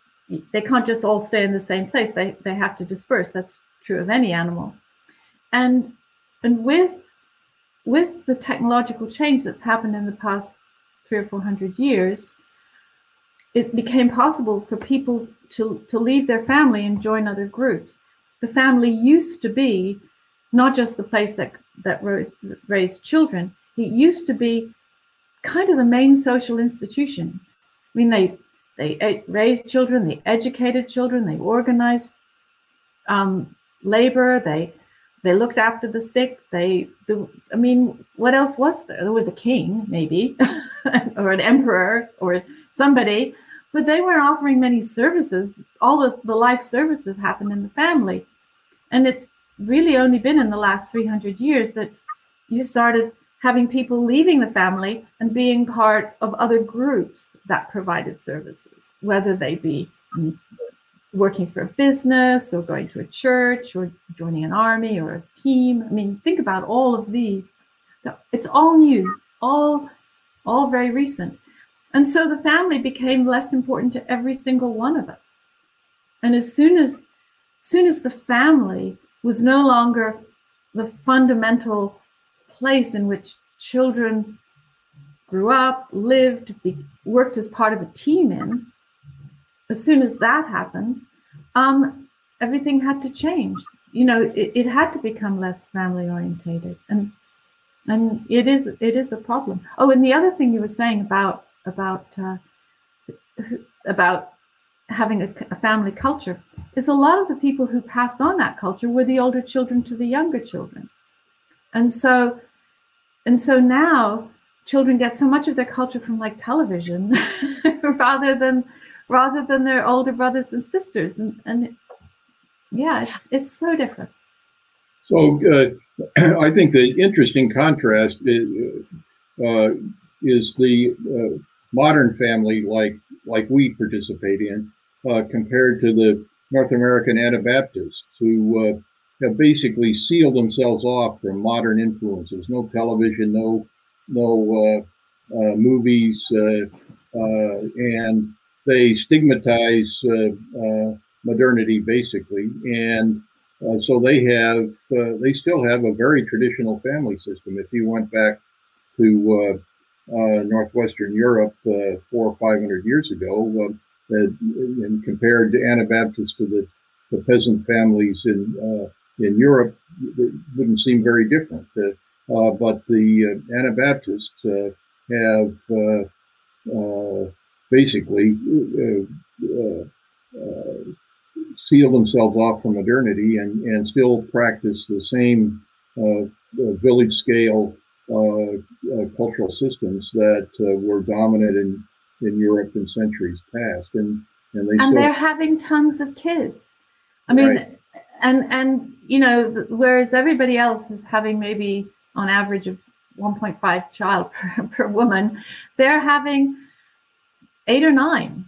they can't just all stay in the same place. They they have to disperse. That's true of any animal. And and with with the technological change that's happened in the past three or four hundred years, it became possible for people to, to leave their family and join other groups. The family used to be not just the place that, that raised, raised children, it used to be kind of the main social institution. I mean, they they raised children, they educated children, they organized um, labor, they they looked after the sick. They, the, I mean, what else was there? There was a king, maybe, or an emperor, or somebody, but they weren't offering many services. All the, the life services happened in the family. And it's really only been in the last 300 years that you started having people leaving the family and being part of other groups that provided services, whether they be working for a business or going to a church or joining an army or a team. I mean, think about all of these. It's all new, all all very recent. And so the family became less important to every single one of us. And as soon as soon as the family was no longer the fundamental place in which children grew up, lived, be, worked as part of a team in, as soon as that happened, um, everything had to change. You know, it, it had to become less family orientated, and and it is it is a problem. Oh, and the other thing you were saying about about uh, about having a, a, family culture is a lot of the people who passed on that culture were the older children to the younger children, and so and so now children get so much of their culture from like television rather than rather than their older brothers and sisters. And and yeah it's it's so different. So uh, i think the interesting contrast is, uh, is the uh, modern family like like we participate in uh, compared to the north american anabaptists who uh, have basically sealed themselves off from modern influences no television no no uh, movies and they stigmatize modernity basically and uh, so they have, uh, they still have a very traditional family system. If you went back to uh, Uh, northwestern Europe uh, four or five hundred years ago, um, uh, and compared to Anabaptists to the, the peasant families in in Europe, it wouldn't seem very different. but the Anabaptists have basically seal themselves off from modernity and, and still practice the same uh, village scale uh, uh, cultural systems that uh, were dominant in, in Europe in centuries past. And, and, they and still, they're having tons of kids. I mean, right. and, and, you know, whereas everybody else is having maybe on average of 1.5 child per, per woman, they're having eight or nine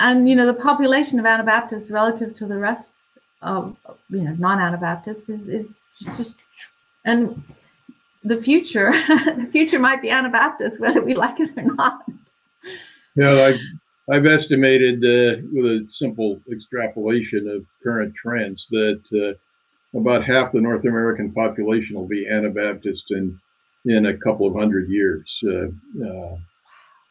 and you know the population of Anabaptists relative to the rest of you know non-Anabaptists is is just, just and the future the future might be Anabaptist whether we like it or not. Yeah, I've, I've estimated uh, with a simple extrapolation of current trends that uh, about half the North American population will be Anabaptist in in a couple of hundred years. Uh, uh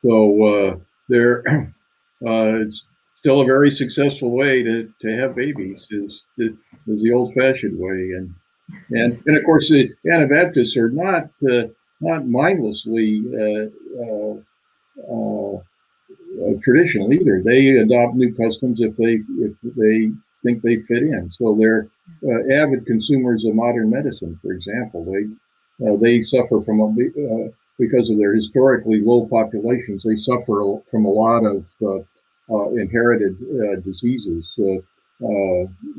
so uh, there uh, it's still a very successful way to, to have babies is, is the old fashioned way. And, and, and of course, the Anabaptists are not, uh, not mindlessly uh, uh, uh, traditional either. They adopt new customs if they, if they think they fit in. So they're avid consumers of modern medicine, for example. They, they suffer from a, because of their historically low populations, they suffer from a lot of uh, uh, inherited uh, diseases,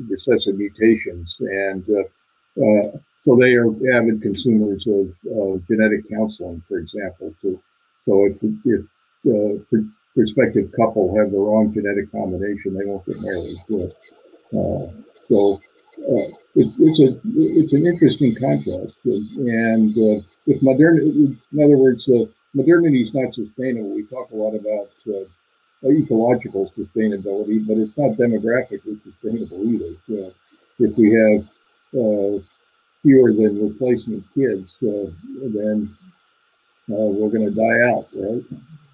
recessive mutations, and so they are avid consumers of genetic counseling, for example. So, so if if the prospective couple have the wrong genetic combination, they won't get married. so uh, it's, it's a it's an interesting contrast, and uh, if modernity, in other words, uh, modernity is not sustainable. We talk a lot about ecological sustainability, but it's not demographically sustainable either. So if we have uh, fewer than replacement kids, uh, then uh, we're going to die out, right?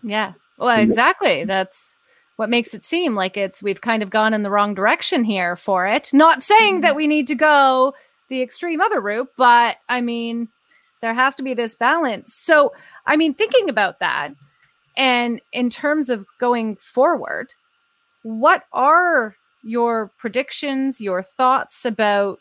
Yeah. Well, exactly. That's what makes it seem like it's we've kind of gone in the wrong direction here for it. Not saying that mm-hmm. we need to go the extreme other route, but I mean, there has to be this balance. So, I mean, thinking about that, and in terms of going forward, what are your predictions, your thoughts about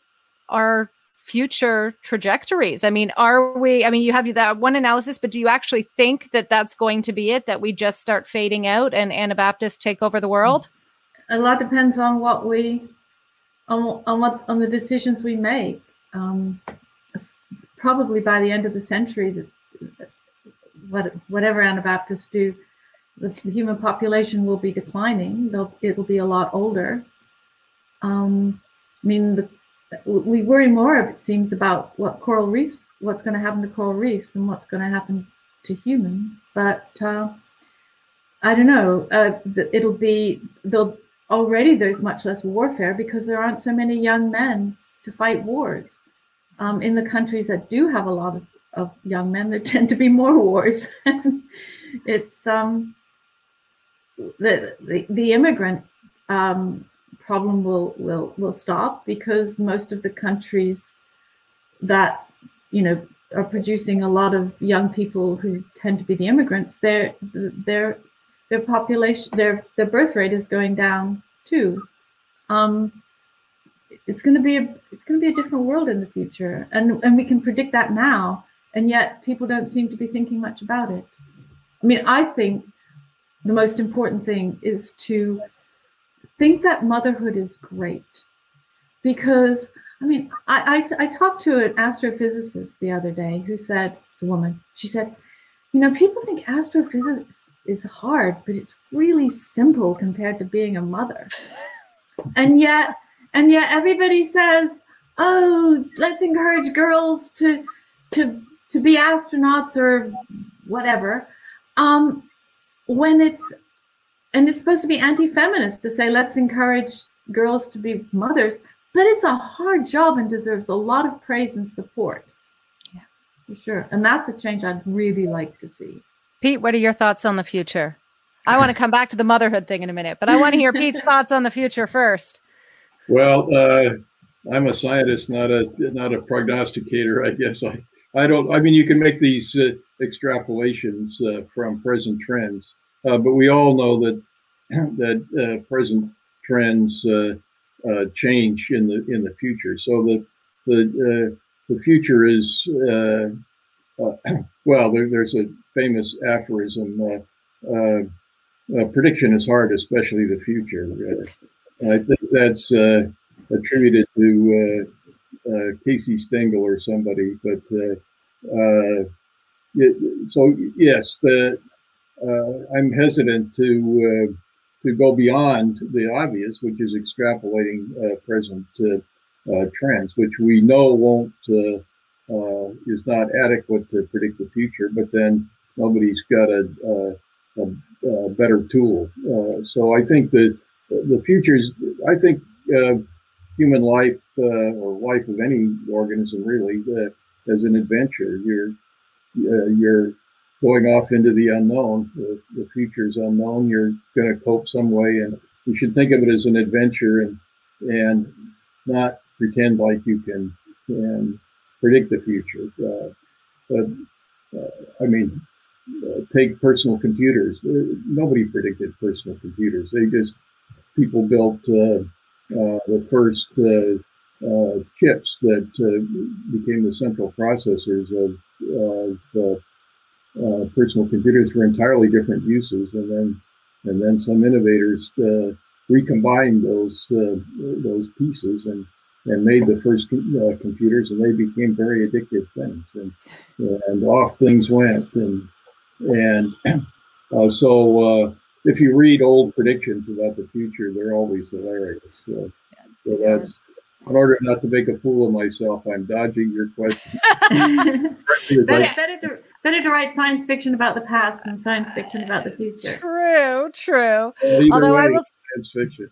our future trajectories? I mean, are we, I mean, you have that one analysis, but do you actually think that that's going to be it, that we just start fading out and Anabaptists take over the world? A lot depends on what we, on, on what, on the decisions we make. Um, probably by the end of the century, that what, whatever Anabaptists do, the, the human population will be declining. They'll, it will be a lot older. Um, I mean, the, we worry more, it seems, about what coral reefs, what's going to happen to coral reefs, and what's going to happen to humans. But uh, I don't know. Uh, it'll be they'll already there's much less warfare because there aren't so many young men to fight wars. Um, in the countries that do have a lot of, of young men, there tend to be more wars. it's um, the, the, the immigrant um, problem will will will stop because most of the countries that you know are producing a lot of young people who tend to be the immigrants their their their population their their birth rate is going down too. Um, it's going to be a it's going to be a different world in the future and and we can predict that now and yet people don't seem to be thinking much about it. I mean i think the most important thing is to think that motherhood is great because I mean, I, I, I talked to an astrophysicist the other day who said, it's a woman, she said, you know, people think astrophysics is hard, but it's really simple compared to being a mother. and yet, and yet everybody says, oh, let's encourage girls to to to be astronauts or whatever. Um, when it's and it's supposed to be anti-feminist to say let's encourage girls to be mothers but it's a hard job and deserves a lot of praise and support. Yeah. For sure. And that's a change i'd really like to see. Pete what are your thoughts on the future? I want to come back to the motherhood thing in a minute but i want to hear pete's thoughts on the future first. Well uh, i'm a scientist not a not a prognosticator i guess. I i don't i mean you can make these uh, extrapolations uh, from present trends uh, but we all know that that uh, present trends uh, uh, change in the in the future. So the the the future is well. There, there's a famous aphorism: "Prediction is hard, especially the future." I think that's attributed to uh, Casey Stengel or somebody, but uh, uh, so yes, the I'm hesitant to uh, to go beyond the obvious, which is extrapolating uh, present trends, which we know won't is not adequate to predict the future. But then nobody's got a, a, a better tool. so I think that the future is. I think human life uh, or life of any organism really uh, as an adventure. You're uh, you're going off into the unknown. The, the future is unknown. You're going to cope some way, and you should think of it as an adventure and and not pretend like you can can predict the future. Uh, but uh, I mean, uh, take personal computers. Uh, nobody predicted personal computers. They just people built uh, uh, the first chips that became the central processors of, of uh, personal computers for entirely different uses, and then and then some innovators uh, recombined those uh, those pieces and and made the first uh, computers, and they became very addictive things, and and off things went, and and uh, so uh, if you read old predictions about the future, they're always hilarious. so that's in order not to make a fool of myself, I'm dodging your question. better, better, to, better to write science fiction about the past than science fiction about the future. True, true. Although I will science fiction.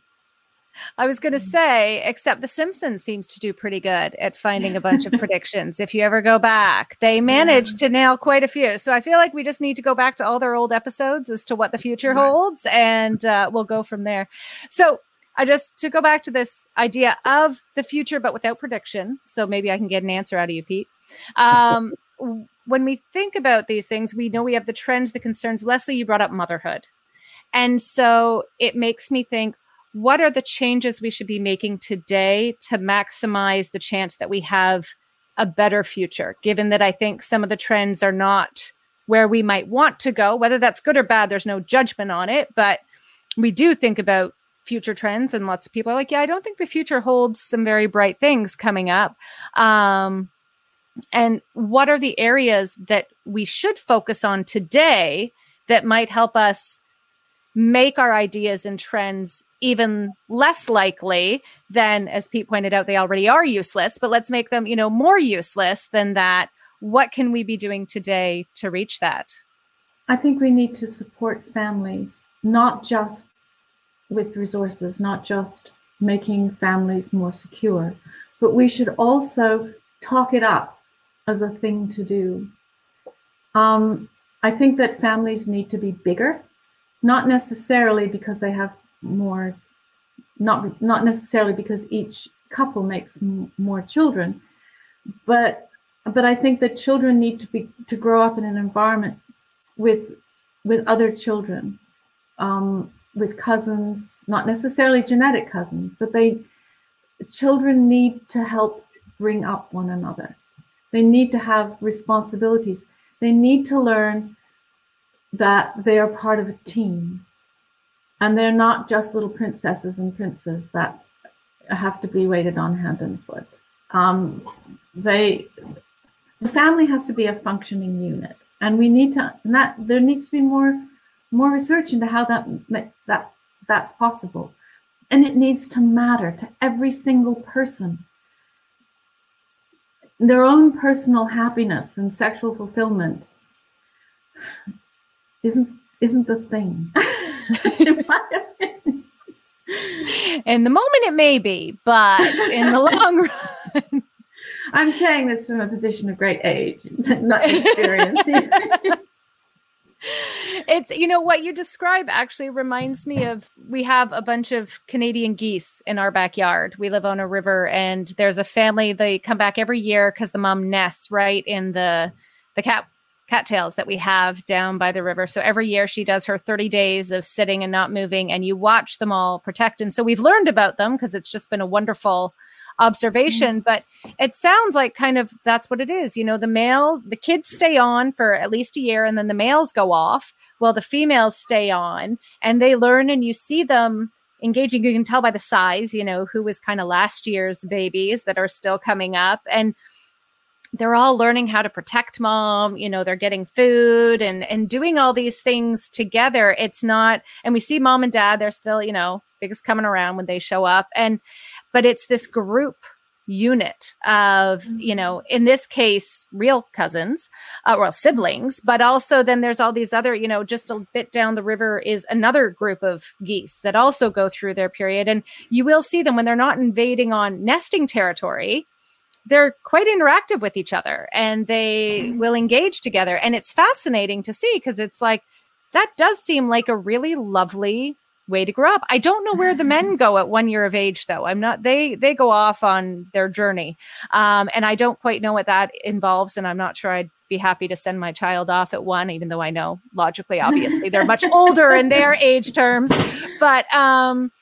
I was going to say, except The Simpsons seems to do pretty good at finding a bunch of predictions. If you ever go back, they managed yeah. to nail quite a few. So I feel like we just need to go back to all their old episodes as to what the future holds, and uh, we'll go from there. So I just to go back to this idea of the future, but without prediction. So maybe I can get an answer out of you, Pete. Um, when we think about these things, we know we have the trends, the concerns. Lesley, you brought up motherhood. And so it makes me think what are the changes we should be making today to maximize the chance that we have a better future, given that I think some of the trends are not where we might want to go, whether that's good or bad, there's no judgment on it. But we do think about future trends and lots of people are like yeah i don't think the future holds some very bright things coming up um and what are the areas that we should focus on today that might help us make our ideas and trends even less likely than as pete pointed out they already are useless but let's make them you know more useless than that? What can we be doing today to reach that? I think we need to support families not just with resources not just making families more secure but we should also talk it up as a thing to do. Um, i think that families need to be bigger not necessarily because they have more not not necessarily because each couple makes more children but but i think that children need to be to grow up in an environment with with other children um, with cousins not necessarily genetic cousins but they children need to help bring up one another they need to have responsibilities. They need to learn that they are part of a team. And they're not just little princesses and princes that have to be waited on hand and foot. Um, they the family has to be a functioning unit. And we need to and that there needs to be more more research into how that that that's possible. And it needs to matter to every single person their own personal happiness and sexual fulfillment isn't isn't the thing. in the moment it may be, but in the long run. I'm saying this from a position of great age, not experience. it's you know what you describe actually reminds me of we have a bunch of Canadian geese in our backyard. We live on a river and there's a family they come back every year cuz the mom nests right in the the cat cattails that we have down by the river. So every year she does her 30 days of sitting and not moving, and you watch them all protect. And so we've learned about them because it's just been a wonderful observation. Mm-hmm. But it sounds like kind of that's what it is. You know, the males, the kids stay on for at least a year, and then the males go off. Well, the females stay on and they learn, and you see them engaging. You can tell by the size, you know, who was kind of last year's babies that are still coming up. And they're all learning how to protect mom you know they're getting food and and doing all these things together. It's not and we see mom and dad they're still you know biggest coming around when they show up. And but it's this group unit of you know mm-hmm. in this case real cousins uh, well siblings but also then there's all these other you know just a bit down the river is another group of geese that also go through their period. And you will see them when they're not invading on nesting territory they're quite interactive with each other and they mm-hmm. will engage together. And it's fascinating to see because it's like that does seem like a really lovely way to grow up. I don't know where the men mm-hmm. go at one year of age though. I'm not they they go off on their journey. Um, and I don't quite know what that involves. And I'm not sure I'd be happy to send my child off at one, even though I know logically, obviously, they're much older in their age terms. But um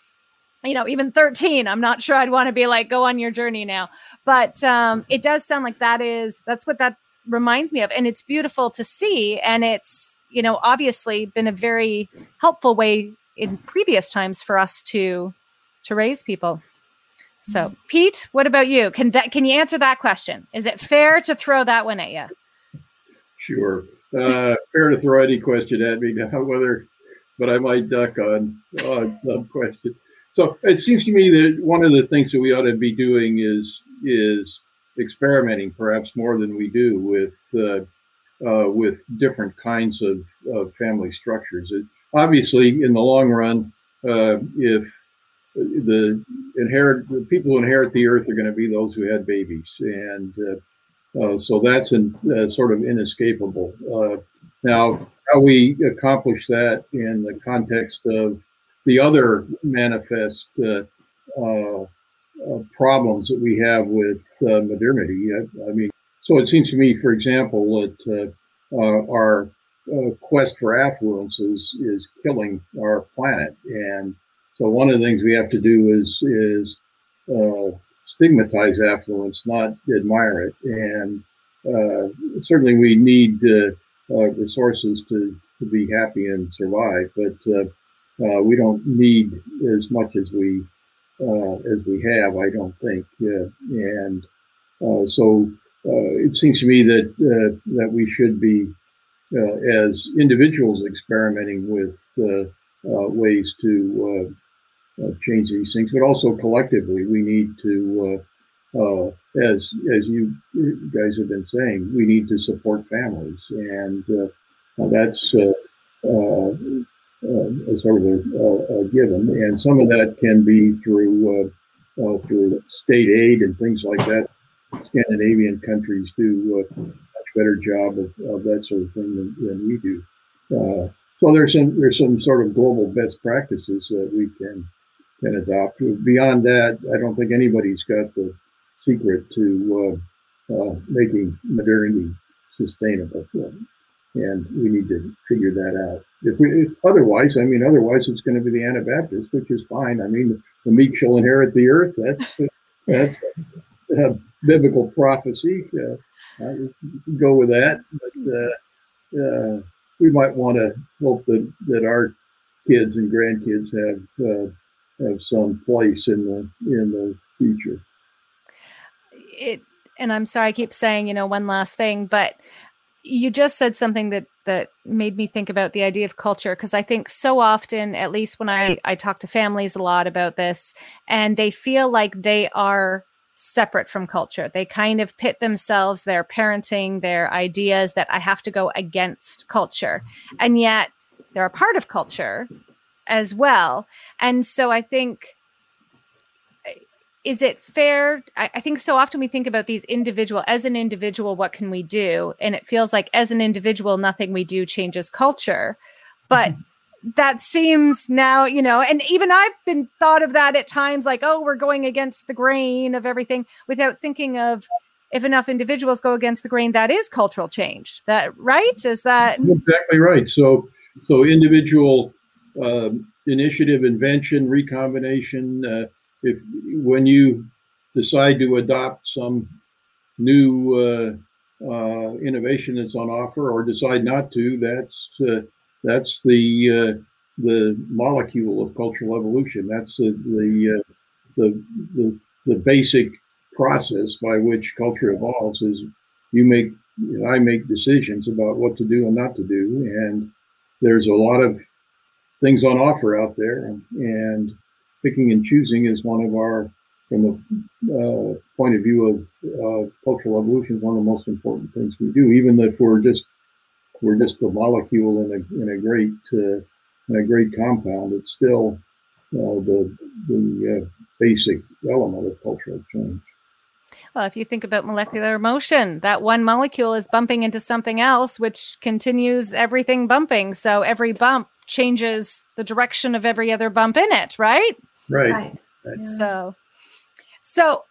you know, even 13, I'm not sure I'd want to be like, go on your journey now. But um, it does sound like that is, that's what that reminds me of. And it's beautiful to see. And it's, you know, obviously been a very helpful way in previous times for us to, to raise people. So, mm-hmm. Pete, what about you? Can that, can you answer that question? Is it fair to throw that one at you? Sure. Uh, fair to throw any question at me now, whether, but I might duck on, on some question. So it seems to me that one of the things that we ought to be doing is is experimenting, perhaps more than we do, with uh, uh, with different kinds of, of family structures. It, obviously, in the long run, uh, if the inherit the people who inherit the earth are going to be those who had babies, and uh, uh, so that's an, uh, sort of inescapable. now, how we accomplish that in the context of the other manifest uh, uh, uh, problems that we have with modernity. I, I, mean, so it seems to me, for example, that our quest for affluence is, is killing our planet. And so one of the things we have to do is, is stigmatize affluence, not admire it. And uh, certainly we need uh, uh, resources to, to be happy and survive. But uh, we don't need as much as we uh, as we have, I don't think. and uh, so it seems to me that that we should be as individuals experimenting with ways to change these things, but also collectively we need to uh, as as you guys have been saying, we need to support families, and uh, that's uh, uh, uh sort of a, a, given. And some of that can be through uh, through state aid and things like that. Scandinavian countries do a much better job of, of that sort of thing than, than we do. so there's some there's some sort of global best practices that we can can adopt. Beyond that, I don't think anybody's got the secret to uh, uh, making modernity sustainable. And we need to figure that out. If we if otherwise, I mean, otherwise it's going to be the Anabaptists, which is fine. I mean, the meek shall inherit the earth. That's that's a, a biblical prophecy. Uh, go with that, but uh, uh, we might want to hope that that our kids and grandkids have uh, have some place in the in the future it and I'm sorry I keep saying, you know, one last thing, but you just said something that that made me think about the idea of culture because I think so often, at least when I I talk to families a lot about this, and they feel like they are separate from culture. They kind of pit themselves, their parenting, their ideas that I have to go against culture, and yet they're a part of culture as well. And so I think is it fair? I, I, think so often we think about these individual as an individual, what can we do? And it feels like as an individual, nothing we do changes culture. But mm-hmm. that seems now, you know, and even I've been thought of that at times like, oh, we're going against the grain of everything without thinking of if enough individuals go against the grain, that is cultural change. That right? Is that exactly right? So so individual um, initiative, invention, recombination, uh, if when you decide to adopt some new uh, uh, innovation that's on offer or decide not to, that's uh, that's the uh, the molecule of cultural evolution. That's the the, uh, the the the basic process by which culture evolves. Is you make I make decisions about what to do and not to do, and there's a lot of things on offer out there, and, and picking and choosing is one of our, from the uh, point of view of uh, cultural evolution, one of the most important things we do. Even if we're just we're just a molecule in a in a great uh, in a great compound, it's still uh, the the uh, basic element of cultural change. Well, if you think about molecular motion, that one molecule is bumping into something else, which continues everything bumping. So every bump changes the direction of every other bump in it, right? Right. right. So, so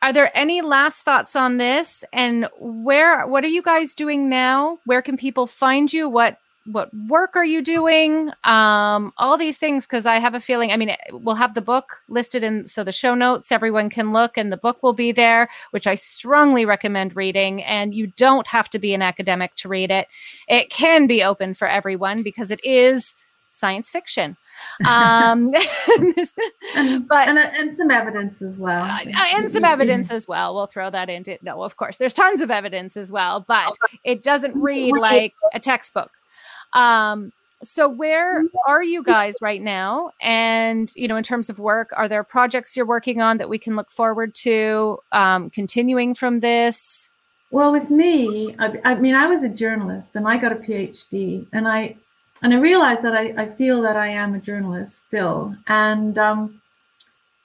are there any last thoughts on this? And where, what are you guys doing now? Where can people find you? What, what work are you doing? Um, all these things, because I have a feeling. I mean, we'll have the book listed in so the show notes. Everyone can look, and the book will be there, which I strongly recommend reading. And you don't have to be an academic to read it. It can be open for everyone because it is science fiction. Um, and, but and, and, some evidence as well. Uh, and some evidence as well. We'll throw that into no, of course. There's tons of evidence as well, but it doesn't read like a textbook. Um, so where are you guys right now? And you know, in terms of work, are there projects you're working on that we can look forward to um, continuing from this? Well, with me, I, I mean, I was a journalist and I got a PhD, and I and I realize that I, I feel that I am a journalist still. And um,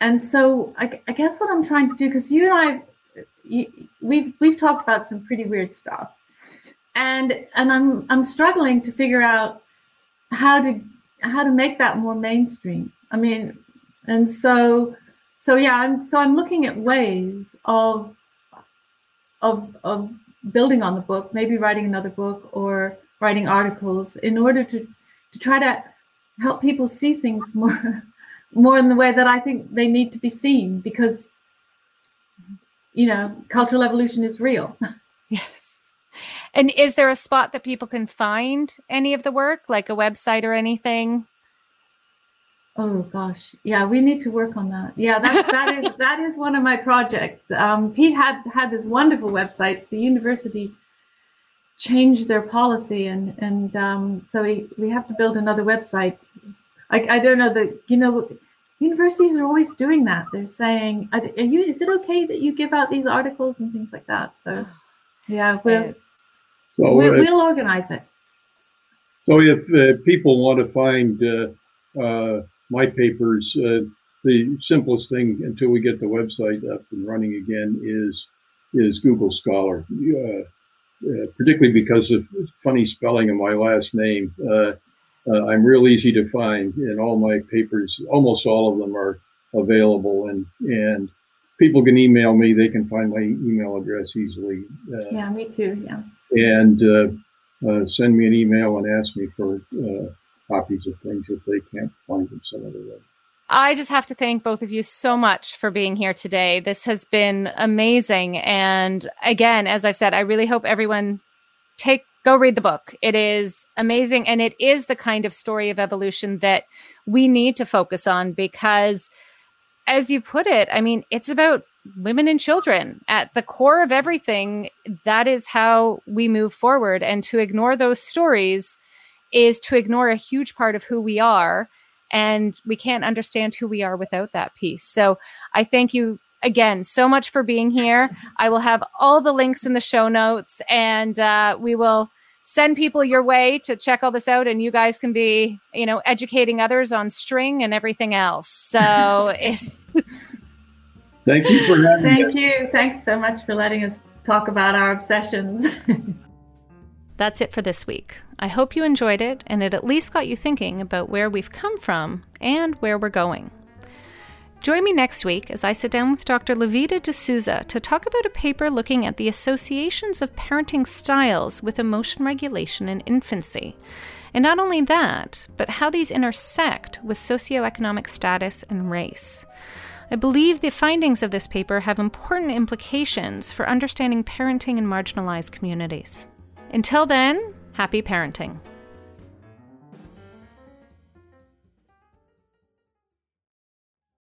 and so I, I guess what I'm trying to do, because you and I, you, we've we've talked about some pretty weird stuff, and and I'm I'm struggling to figure out how to how to make that more mainstream. I mean, and so so yeah, I'm so I'm looking at ways of of of building on the book, maybe writing another book or writing articles in order to to try to help people see things more more in the way that I think they need to be seen because you know cultural evolution is real. Yes. And is there a spot that people can find any of the work, like a website or anything? Oh gosh, yeah, we need to work on that. Yeah, that that is that is one of my projects. Um, Pete had had this wonderful website. The university changed their policy, and and um, so we we have to build another website. I I don't know that you know universities are always doing that. They're saying, you, "Is it okay that you give out these articles and things like that?" So yeah, we'll so we'll, we'll organize it. So if uh, people want to find uh, uh, my papers, uh, the simplest thing until we get the website up and running again is is Google Scholar, uh, uh, particularly because of funny spelling of my last name. I'm real easy to find, and all my papers, almost all of them, are available, and and people can email me. They can find my email address easily. yeah, me too. Yeah. And uh, send me an email and ask me for uh, copies of things if they can't find them some other way. I just have to thank both of you so much for being here today. This has been amazing. And again, as I've said, I really hope everyone take go read the book. It is amazing and it is the kind of story of evolution that we need to focus on because as you put it, I mean, it's about women and children at the core of everything. That is how we move forward. And to ignore those stories is to ignore a huge part of who we are. And we can't understand who we are without that piece. So I thank you again so much for being here. I will have all the links in the show notes and uh, we will send people your way to check all this out and you guys can be you know educating others on string and everything else so it Thank you for having Thank us. you. Thanks so much for letting us talk about our obsessions. That's it for this week. I hope you enjoyed it and it at least got you thinking about where we've come from and where we're going. Join me next week as I sit down with Dr. Levita D'Souza to talk about a paper looking at the associations of parenting styles with emotion regulation in infancy. And not only that, but how these intersect with socioeconomic status and race. I believe the findings of this paper have important implications for understanding parenting in marginalized communities. Until then, happy parenting.